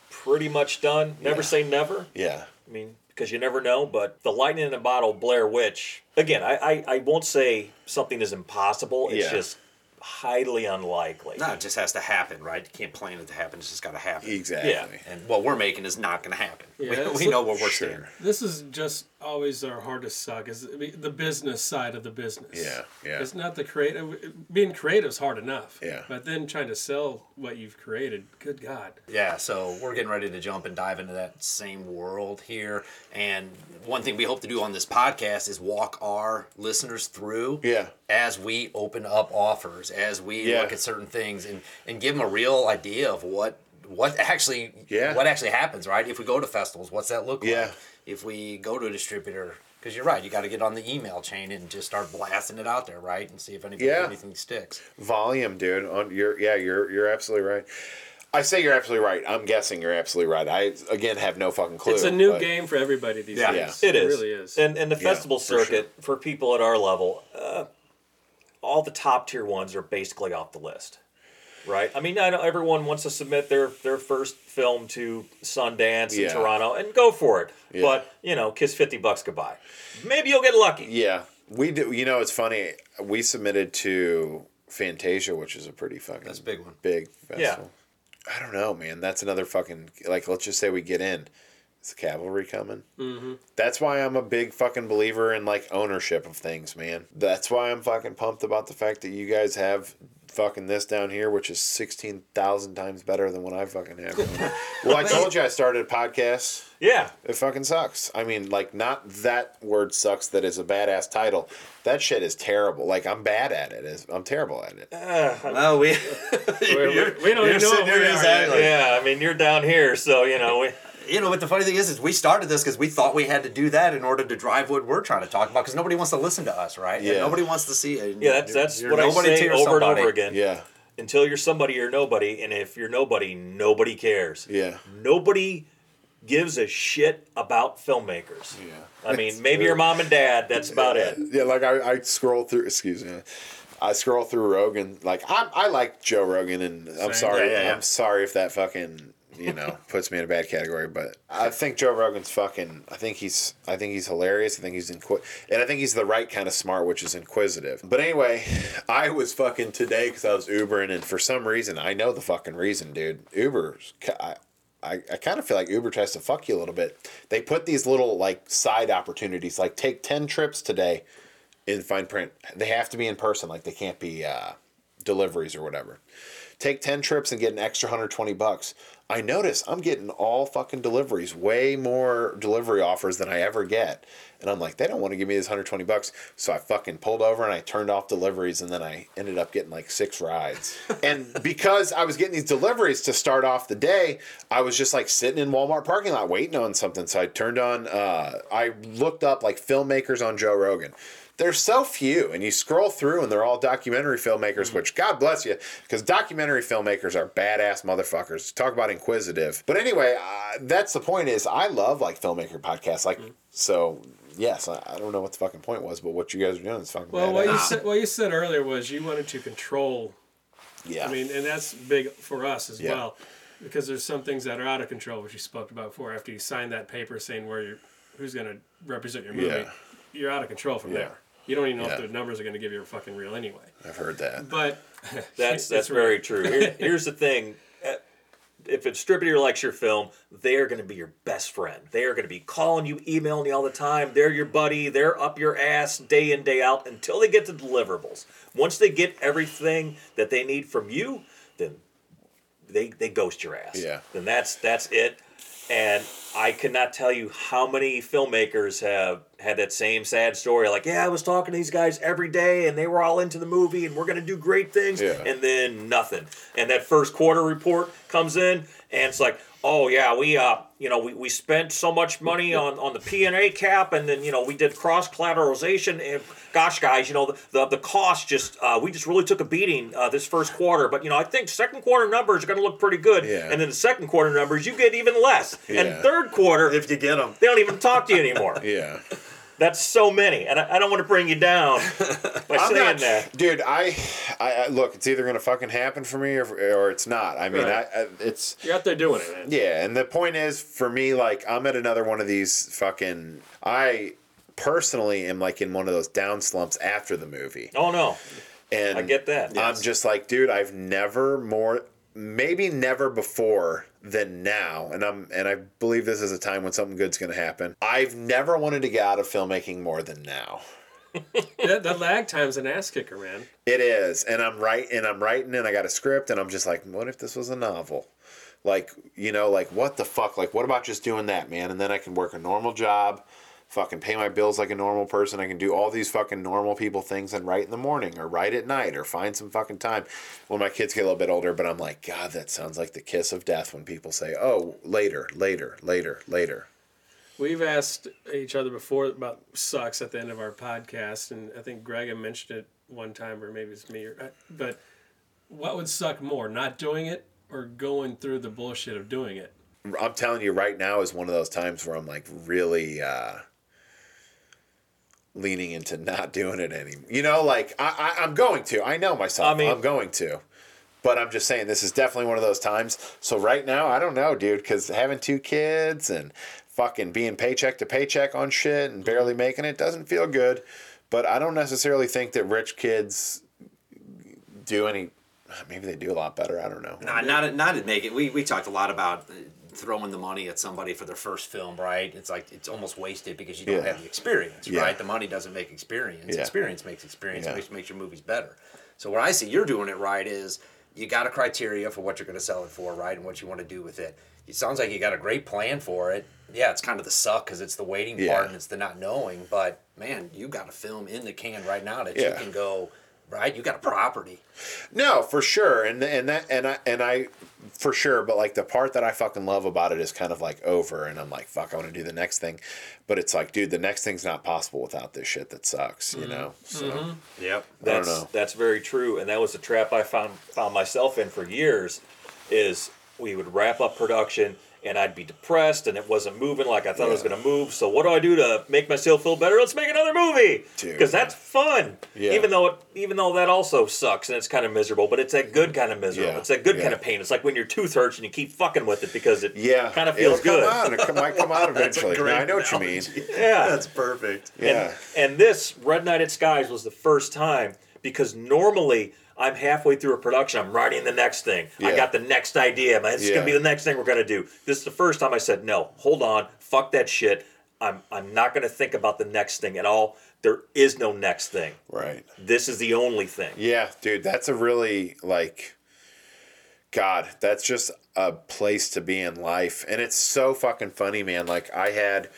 pretty much done. Never Yeah. say never. yeah, I mean, because you never know. But the lightning in a bottle, Blair Witch. Again, I I, I won't say something is impossible. It's Yeah. just highly unlikely. No, it just has to happen, right? You can't plan it to happen. It's just got to happen. exactly. Yeah. And what we're making is not going to happen. Yeah, we, it's- we know what we're Sure. standing. This is just always our hardest suck is the business side of the business. Yeah, yeah. It's not the creative. Uh, being creative is hard enough. Yeah. But then trying to sell what you've created, good God. Yeah, so we're getting ready to jump and dive into that same world here. And one thing we hope to do on this podcast is walk our listeners through Yeah. as we open up offers, as we Yeah. look at certain things and, and give them a real idea of what what actually Yeah. what actually happens, right? If we go to festivals, what's that look Yeah. like? If we go to a distributor, because you're right, you got to get on the email chain and just start blasting it out there, right? And see if anybody, Yeah. anything sticks. volume, dude. On your yeah, you're you're absolutely right. I say you're absolutely right. I'm guessing you're absolutely right. I again have no fucking clue. It's a new but- game for everybody these Yeah. days. Yeah. It is. really is. And and the Yeah, festival for sure. circuit for people at our level, uh, all the top tier ones are basically off the list. Right? I mean, I know everyone wants to submit their their first film to Sundance Yeah. in Toronto and go for it. Yeah. But, you know, kiss 50 bucks goodbye. Maybe you'll get lucky. Yeah, we do. You know, it's funny. We submitted to Fantasia, which is a pretty fucking That's a big one. big festival. I don't know, man. That's another fucking like. Let's just say we get in. Is the cavalry coming? Mm-hmm. That's why I'm a big fucking believer in like ownership of things, man. That's why I'm fucking pumped about the fact that you guys have fucking this down here, which is sixteen thousand times better than what I fucking have. well, I told you I started a podcast. Yeah. It fucking sucks. I mean, like, not that word sucks that is a badass title. That shit is terrible. Like, I'm bad at it. I'm terrible at it. Well, we We're- we don't even know what we are exactly. Yeah, I mean, you're down here, so, you know, we, You know, but the funny thing is, is we started this because we thought we had to do that in order to drive what we're trying to talk about. Because nobody wants to listen to us, right? And Yeah. nobody wants to see it. yeah, that's, that's You're what I nobody say to your over and over again. Yeah. Until you're somebody, you're nobody. And if you're nobody, nobody cares. Yeah. Nobody gives a shit about filmmakers. Yeah. I mean, maybe your mom and dad, that's about it. Yeah, like, I, I scroll through, excuse me. I scroll through Rogan. Like I, I like Joe Rogan, and I'm Same. sorry. Yeah, yeah, yeah. I'm sorry if that fucking you know puts me in a bad category. But I think Joe Rogan's fucking. I think he's. I think he's hilarious. I think he's inqui- and I think he's the right kind of smart, which is inquisitive. But anyway, I was fucking today because I was Ubering, and for some reason, I know the fucking reason, dude. Uber's. I, I, I kind of feel like Uber tries to fuck you a little bit. They put these little like side opportunities, like take ten trips today in fine print. They have to be in person, like they can't be uh, deliveries or whatever. Take ten trips and get an extra hundred twenty bucks. I notice I'm getting all fucking deliveries, way more delivery offers than I ever get, and I'm like, they don't want to give me this hundred twenty bucks. So I fucking pulled over and I turned off deliveries, and then I ended up getting like six rides. and because I was getting these deliveries to start off the day, I was just like sitting in Walmart parking lot waiting on something. So I turned on. Uh, I looked up like filmmakers on Joe Rogan there's so few and you scroll through and they're all documentary filmmakers which god bless you because documentary filmmakers are badass motherfuckers talk about inquisitive but anyway uh, that's the point is i love like filmmaker podcasts like so yes I, don't know what the fucking point was but what you guys are doing is fucking Well, what you badass. said what you said earlier was you wanted to control. yeah I mean, and that's big for us as Yeah. well, because there's some things that are out of control, which you spoke about before. After you sign that paper saying where you're, who's going to represent your movie, Yeah. you're out of control from Yeah. there. You don't even know Yeah. if the numbers are going to give you a fucking real anyway. i've heard that But That's that's very true. Here, here's the thing: Uh, if a distributor likes your film, they are going to be your best friend. They are going to be calling you, emailing you all the time. They're your buddy. They're up your ass day in day out until they get the deliverables. Once they get everything that they need from you, then they they ghost your ass. Yeah. Then that's that's it. And I cannot tell you how many filmmakers have had that same sad story. Like, yeah, I was talking to these guys every day, and they were all into the movie, and we're gonna do great things, Yeah. and then nothing. And that first quarter report comes in, and it's like, oh yeah, we uh, you know, we, we spent so much money on on the P and A cap, and then you know we did cross collateralization, and gosh, guys, you know the the, the cost just uh, we just really took a beating uh, this first quarter, but you know I think second quarter numbers are gonna look pretty good, Yeah. and then the second quarter numbers you get even less, Yeah. and third quarter If you get them. they don't even talk to you anymore. yeah That's so many, and I, I don't want to bring you down by I'm saying not, that. dude. I, I, I look. It's either gonna fucking happen for me or, or it's not. I mean, Right. I, I, it's you're out there doing it, man. Yeah, and the point is for me, like I'm at another one of these fucking. I personally am like in one of those down slumps after the movie, Oh no, and I get that. I'm just like, dude, I've never more, maybe never before than now, and I'm and I believe this is a time when something good's gonna happen. I've never wanted to get out of filmmaking more than now. that, that lag time's an ass kicker, man. It is, and I'm right, and I'm writing, and I got a script, and I'm just like, what if this was a novel? Like, you know, like what the fuck? Like, what about just doing that, man? And then I can work a normal job, fucking pay my bills like a normal person. I can do all these fucking normal people things and write in the morning or write at night or find some fucking time when my kids get a little bit older. But I'm like, God, that sounds like the kiss of death when people say, oh, later, later, later, later. We've asked each other before about sucks at the end of our podcast, and I think Greg had mentioned it one time, or maybe it's me. Or, uh, but what would suck more, not doing it or going through the bullshit of doing it? I'm telling you right now is one of those times where I'm like really uh leaning into not doing it anymore. You know, like I, I I'm going to. I know myself. I mean- I'm going to. But I'm just saying this is definitely one of those times. So right now, I don't know, dude, because having two kids and fucking being paycheck to paycheck on shit and barely making it doesn't feel good. But I don't necessarily think that rich kids do any. Maybe they do a lot better. I don't know. Not, not, not to make it. We, we talked a lot about throwing the money at somebody for their first film, right? It's like it's almost wasted because you don't Yeah. have the experience, Yeah. right? The money doesn't make experience. Yeah. Experience makes experience. Yeah. Makes makes your movies better. So what I see you're doing it right is you got a criteria for what you're going to sell it for, right, and what you want to do with it. It sounds like you got a great plan for it. Yeah, it's kind of the suck because it's the waiting part and it's the not knowing. But man, you got a film in the can right now that you can go. Right, you got a property. No, for sure, and and that and I and I for sure. But like the part that I fucking love about it is kind of like over, and I'm like, fuck, I want to do the next thing, but it's like, dude, the next thing's not possible without this shit that sucks, you mm-hmm. know. So mm-hmm. Yep. don't That's know. that's very true, and that was the trap I found found myself in for years. Is we would wrap up production, and I'd be depressed, and it wasn't moving like I thought it was going to move. So what do I do to make myself feel better? Let's make another movie because that's fun. Yeah. Even though it, even though that also sucks and it's kind of miserable, but it's that good kind of miserable. Yeah. It's that good Yeah. kind of pain. It's like when your tooth hurts and you keep fucking with it because it Yeah, kind of feels It'll good. Come out. It might come out eventually. No, great I know what you mean. Yeah. That's perfect. Yeah. And, and this Red Night at Skies was the first time because normally I'm halfway through a production, I'm writing the next thing. I got the next idea. man, This is gonna be the next thing we're gonna do. This is the first time I said, no, hold on, fuck that shit. I'm I'm not gonna think about the next thing at all. There is no next thing. Right. This is the only thing. Yeah, dude, that's a really like God, that's just a place to be in life. And it's so fucking funny, man. Like I had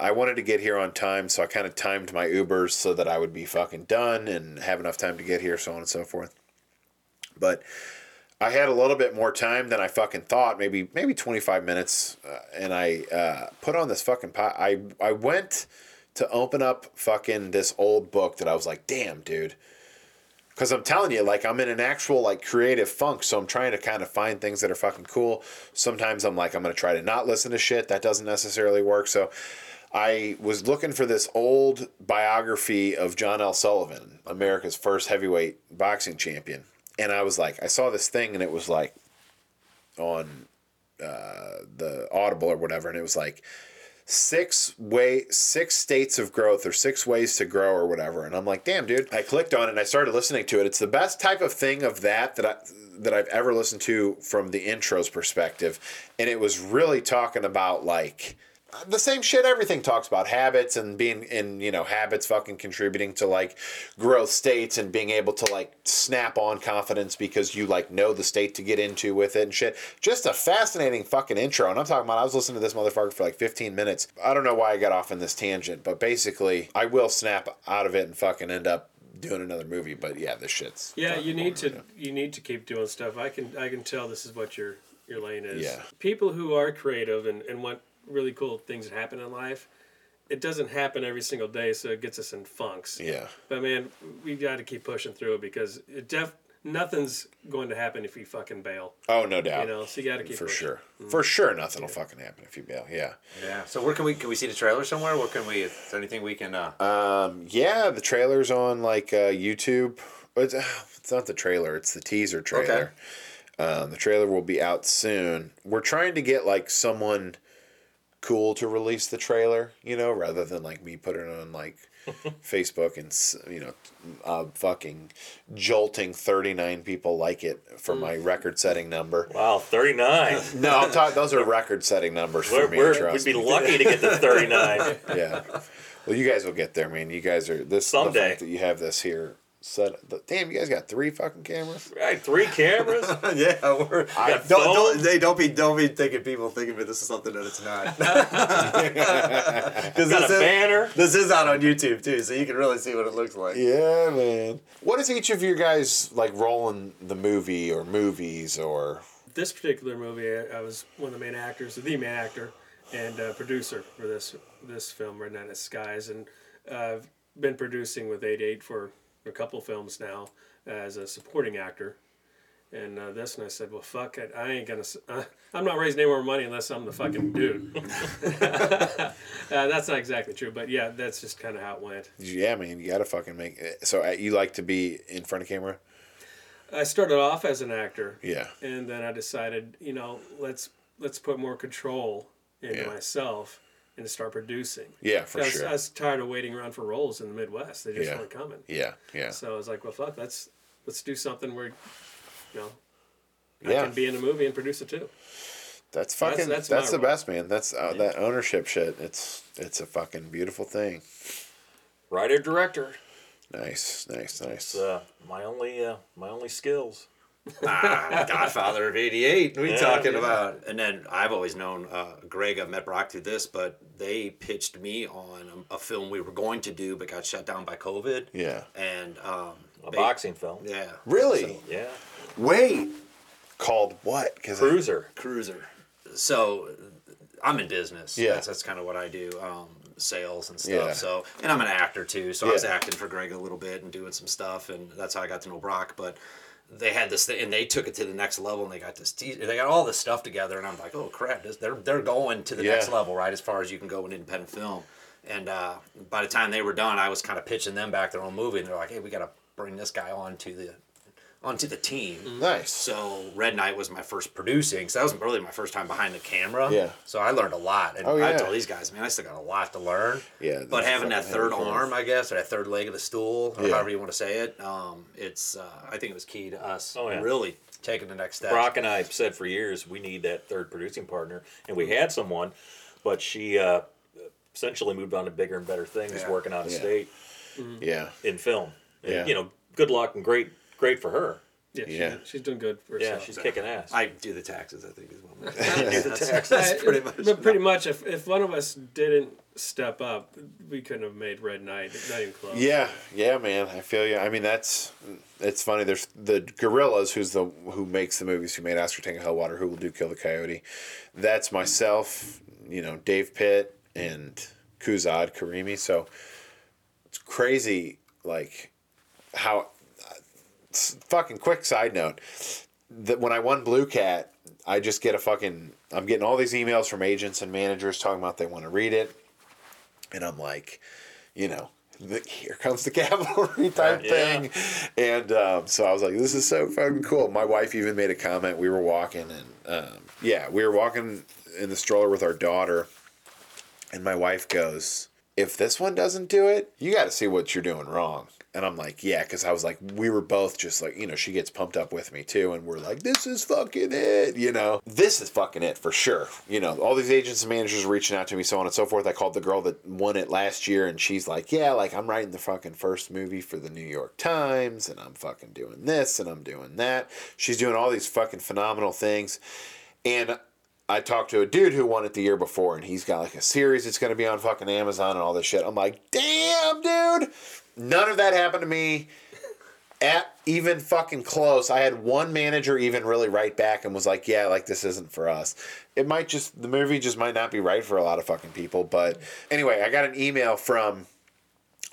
I wanted to get here on time, so I kind of timed my Ubers so that I would be fucking done and have enough time to get here, so on and so forth. But I had a little bit more time than I fucking thought, maybe maybe 25 minutes, uh, and I uh, put on this fucking pot. I I went to open up fucking this old book that I was like, damn, dude. Because I'm telling you, like, I'm in an actual, like, creative funk. So I'm trying to kind of find things that are fucking cool. Sometimes I'm like, I'm to try to not listen to shit. That doesn't necessarily work. So I was looking for this old biography of John L. Sullivan, America's first heavyweight boxing champion. And I was like, I saw this thing and it was like on uh, the Audible or whatever. And it was like, six way six states of growth or six ways to grow or whatever and i'm like damn dude i clicked on it and i started listening to it it's the best type of thing of that that i that i've ever listened to from the intros perspective and it was really talking about like the same shit everything talks about habits and being in you know habits fucking contributing to like growth states and being able to like snap on confidence because you like know the state to get into with it and shit just a fascinating fucking intro and i'm talking about i was listening to this motherfucker for like 15 minutes i don't know why i got off in this tangent but basically i will snap out of it and fucking end up doing another movie but yeah this shit's Yeah, you need to boring. you need to keep doing stuff. I can I can tell this is what your your lane is. Yeah. People who are creative and, and want really cool things that happen in life, it doesn't happen every single day, so it gets us in funks. yeah But man, we got to keep pushing through it because it def nothing's going to happen if you fucking bail. oh no doubt You know, so you got to keep for pushing. sure for sure nothing will fucking happen if you bail yeah Yeah. So where can we can we see the trailer somewhere? Where can we? Is there anything we can? Uh, Um, yeah, the trailer's on like uh, YouTube. It's, it's not the trailer; it's the teaser trailer. Um, the trailer will be out soon. We're trying to get like someone cool to release the trailer, you know, rather than like me putting it on like Facebook and you know, uh, fucking jolting thirty nine people like it for my record setting number. Wow, 39. No, I'm talking. Those are record setting numbers for We're, me. we're, trust we'd be me. lucky to get to 39. Yeah. Well, you guys will get there, man. You guys are this The Someday. fact that you have this here set. The, damn, you guys got three fucking cameras. Right, three cameras. yeah, we're. I- don't, don't, they don't be don't be thinking people thinking that this is something that it's not. Because Got this a is, banner. this is out on YouTube too, so you can really see what it looks like. Yeah, man. What is each of you guys like rolling the movie or movies or? This particular movie, I I was one of the main actors, the main actor, and uh, producer for this this film, Red Night at Skies, and uh, I've been producing with 88 for a couple films now as a supporting actor. And uh, this, and I said, well, fuck it, I ain't gonna. Uh, I'm not raising any more money unless I'm the fucking dude. uh, that's not exactly true, but yeah, that's just kind of how it went. Yeah, man. You gotta fucking make. It. So uh, you like to be in front of camera? I started off as an actor, Yeah. and then I decided, you know, let's let's put more control into Yeah. myself and start producing. Yeah, for I was, sure. I was tired of waiting around for roles in the Midwest; they just Yeah. weren't coming. Yeah. Yeah. So I was like, well, fuck, let's let's do something where, you know, Yeah. I can be in a movie and produce it too. That's fucking. that's That's, my the role. best, man. That's uh, that ownership shit. It's it's a fucking beautiful thing. Writer director. Nice, nice, nice. It's uh, my only uh, my only skills. Ah, Godfather of '88. What are Yeah, talking yeah. about? And then I've always known uh, Greg. I've met Brock through this, but they pitched me on a, a film we were going to do, but got shut down by COVID. Yeah. And um, A they- boxing film. Yeah. Really? Yeah. Wait. Called what? Because Cruiser. Cruiser. So I'm in business. Yeah. That's, that's kind of what I do. Um, sales and stuff. Yeah. So and I'm an actor too. So I was acting for Greg a little bit and doing some stuff, and that's how I got to know Brock. But they had this thing, and they took it to the next level, and they got this. Te- they got all this stuff together, and I'm like, oh crap, this, they're they're going to the Yeah. next level, right? As far as you can go in independent film. And uh, by the time they were done, I was kind of pitching them back their own movie, and they're like, hey, we got to bring this guy on to the onto the team. Nice. So Red Knight was my first producing. So that was really my first time behind the camera. Yeah. So I learned a lot, and Oh, I yeah. told these guys, man, I still got a lot to learn. Yeah, But having that third arm, I guess, or that third leg of the stool, or Yeah. however you want to say it, um, it's uh, I think it was key to us Oh, yeah. really taking the next step. Brock and I said for years we need that third producing partner, and we had someone, but she uh, essentially moved on to bigger and better things, Yeah. working out of Yeah. state Yeah. in film. And, Yeah. You know, good luck and great, great for her. Yeah, Yeah. She, she's doing good for Yeah, herself. she's kicking ass. I do the taxes, I think, as well. do the taxes. That's uh, pretty much. But pretty much, if, if one of us didn't step up, we couldn't have made Red Knight. Not even close. Yeah, yeah, man. I feel you. I mean, that's it's funny. There's the Gorillas, who's the who makes the movies, who made Oscar Tango Hellwater, who will do Kill the Coyote. That's myself, you know, Dave Pitt and Kuzad Karimi. So it's crazy, like how. Fucking quick side note that when I won Blue Cat, I just get a fucking. I'm getting all these emails from agents and managers talking about they want to read it, and I'm like, you know, the, here comes the cavalry type Yeah. thing, and um, so I was like, this is so fucking cool. My wife even made a comment. We were walking, and um, yeah, we were walking in the stroller with our daughter, and my wife goes, "If this one doesn't do it, you got to see what you're doing wrong." And I'm like, yeah, because I was like, we were both just like, you know, she gets pumped up with me too, and we're like, this is fucking it, you know, this is fucking it for sure. You know, all these agents and managers reaching out to me, so on and so forth. I called the girl that won it last year, and she's like, yeah, like I'm writing the fucking first movie for the New York Times, and I'm fucking doing this, and I'm doing that. She's doing all these fucking phenomenal things, and I talked to a dude who won it the year before, and he's got like a series that's going to be on fucking Amazon and all this shit. I'm like, damn, dude. None of that happened to me at even fucking close. I had one manager even really write back and was like, yeah, like this isn't for us. It might just, the movie just might not be right for a lot of fucking people. But anyway, I got an email from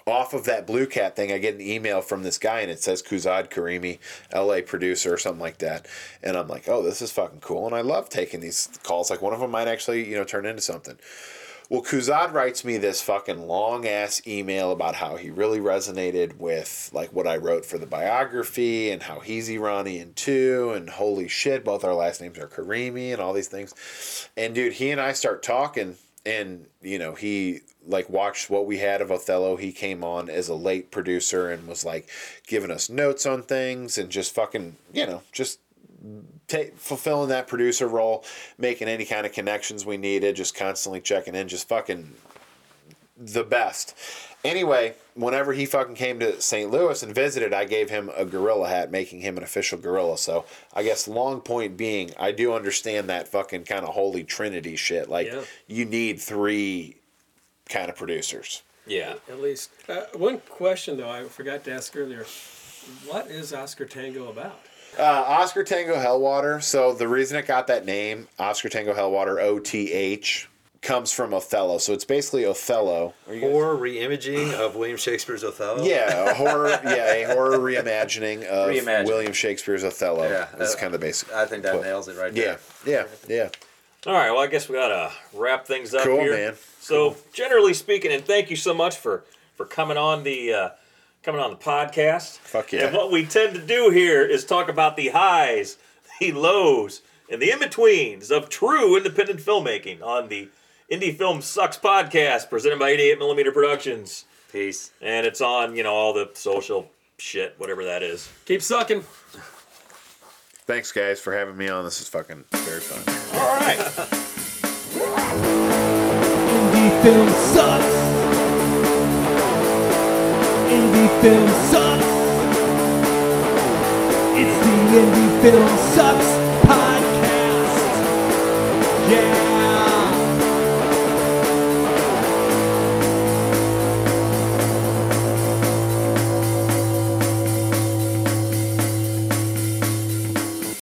off of that Blue Cat thing, I get an email from this guy and it says Kuzad Karimi, LA producer or something like that. And I'm like, oh, this is fucking cool. And I love taking these calls. Like one of them might actually, you know, turn into something. Well, Kuzad writes me this fucking long ass email about how he really resonated with like what I wrote for the biography and how he's Iranian too. And holy shit, both our last names are Karimi and all these things. And dude, he and I start talking and you know he like watched what we had of Othello. He came on as a late producer and was like giving us notes on things and just fucking you know just ta fulfilling that producer role, making any kind of connections we needed, just constantly checking in, just fucking the best. Anyway, whenever he fucking came to St. Louis and visited, I gave him a gorilla hat, making him an official gorilla. So I guess long point being, I do understand that fucking kind of holy trinity shit. Like Yeah. you need three kind of producers. yeah. At least. Uh, one question, though, I forgot to ask earlier. What is Oscar Tango about? Uh, Oscar Tango Hellwater. So the reason it got that name, Oscar Tango Hellwater, O T H, comes from Othello. So it's basically Othello. Are you guys- Horror reimaging of William Shakespeare's Othello. Yeah, a horror. yeah, a horror reimagining of Reimagining. William Shakespeare's Othello. Yeah, that's uh, kind of the basic. I think that put. nails it right Yeah, there. yeah, yeah. Yeah. All right. Well, I guess we gotta wrap things up Cool, here. man. So, generally speaking, and thank you so much for for coming on the uh, coming on the podcast. Fuck yeah. And what we tend to do here is talk about the highs, the lows, and the in betweens of true independent filmmaking on the Indie Film Sucks podcast, presented by 88mm Productions, Peace. and it's on you know all the social shit, whatever that is. Keep sucking. Thanks, guys, for having me on. This is fucking very fun. All right. Indie film sucks. Indie film sucks. It's the Indie Film Sucks podcast. Yeah.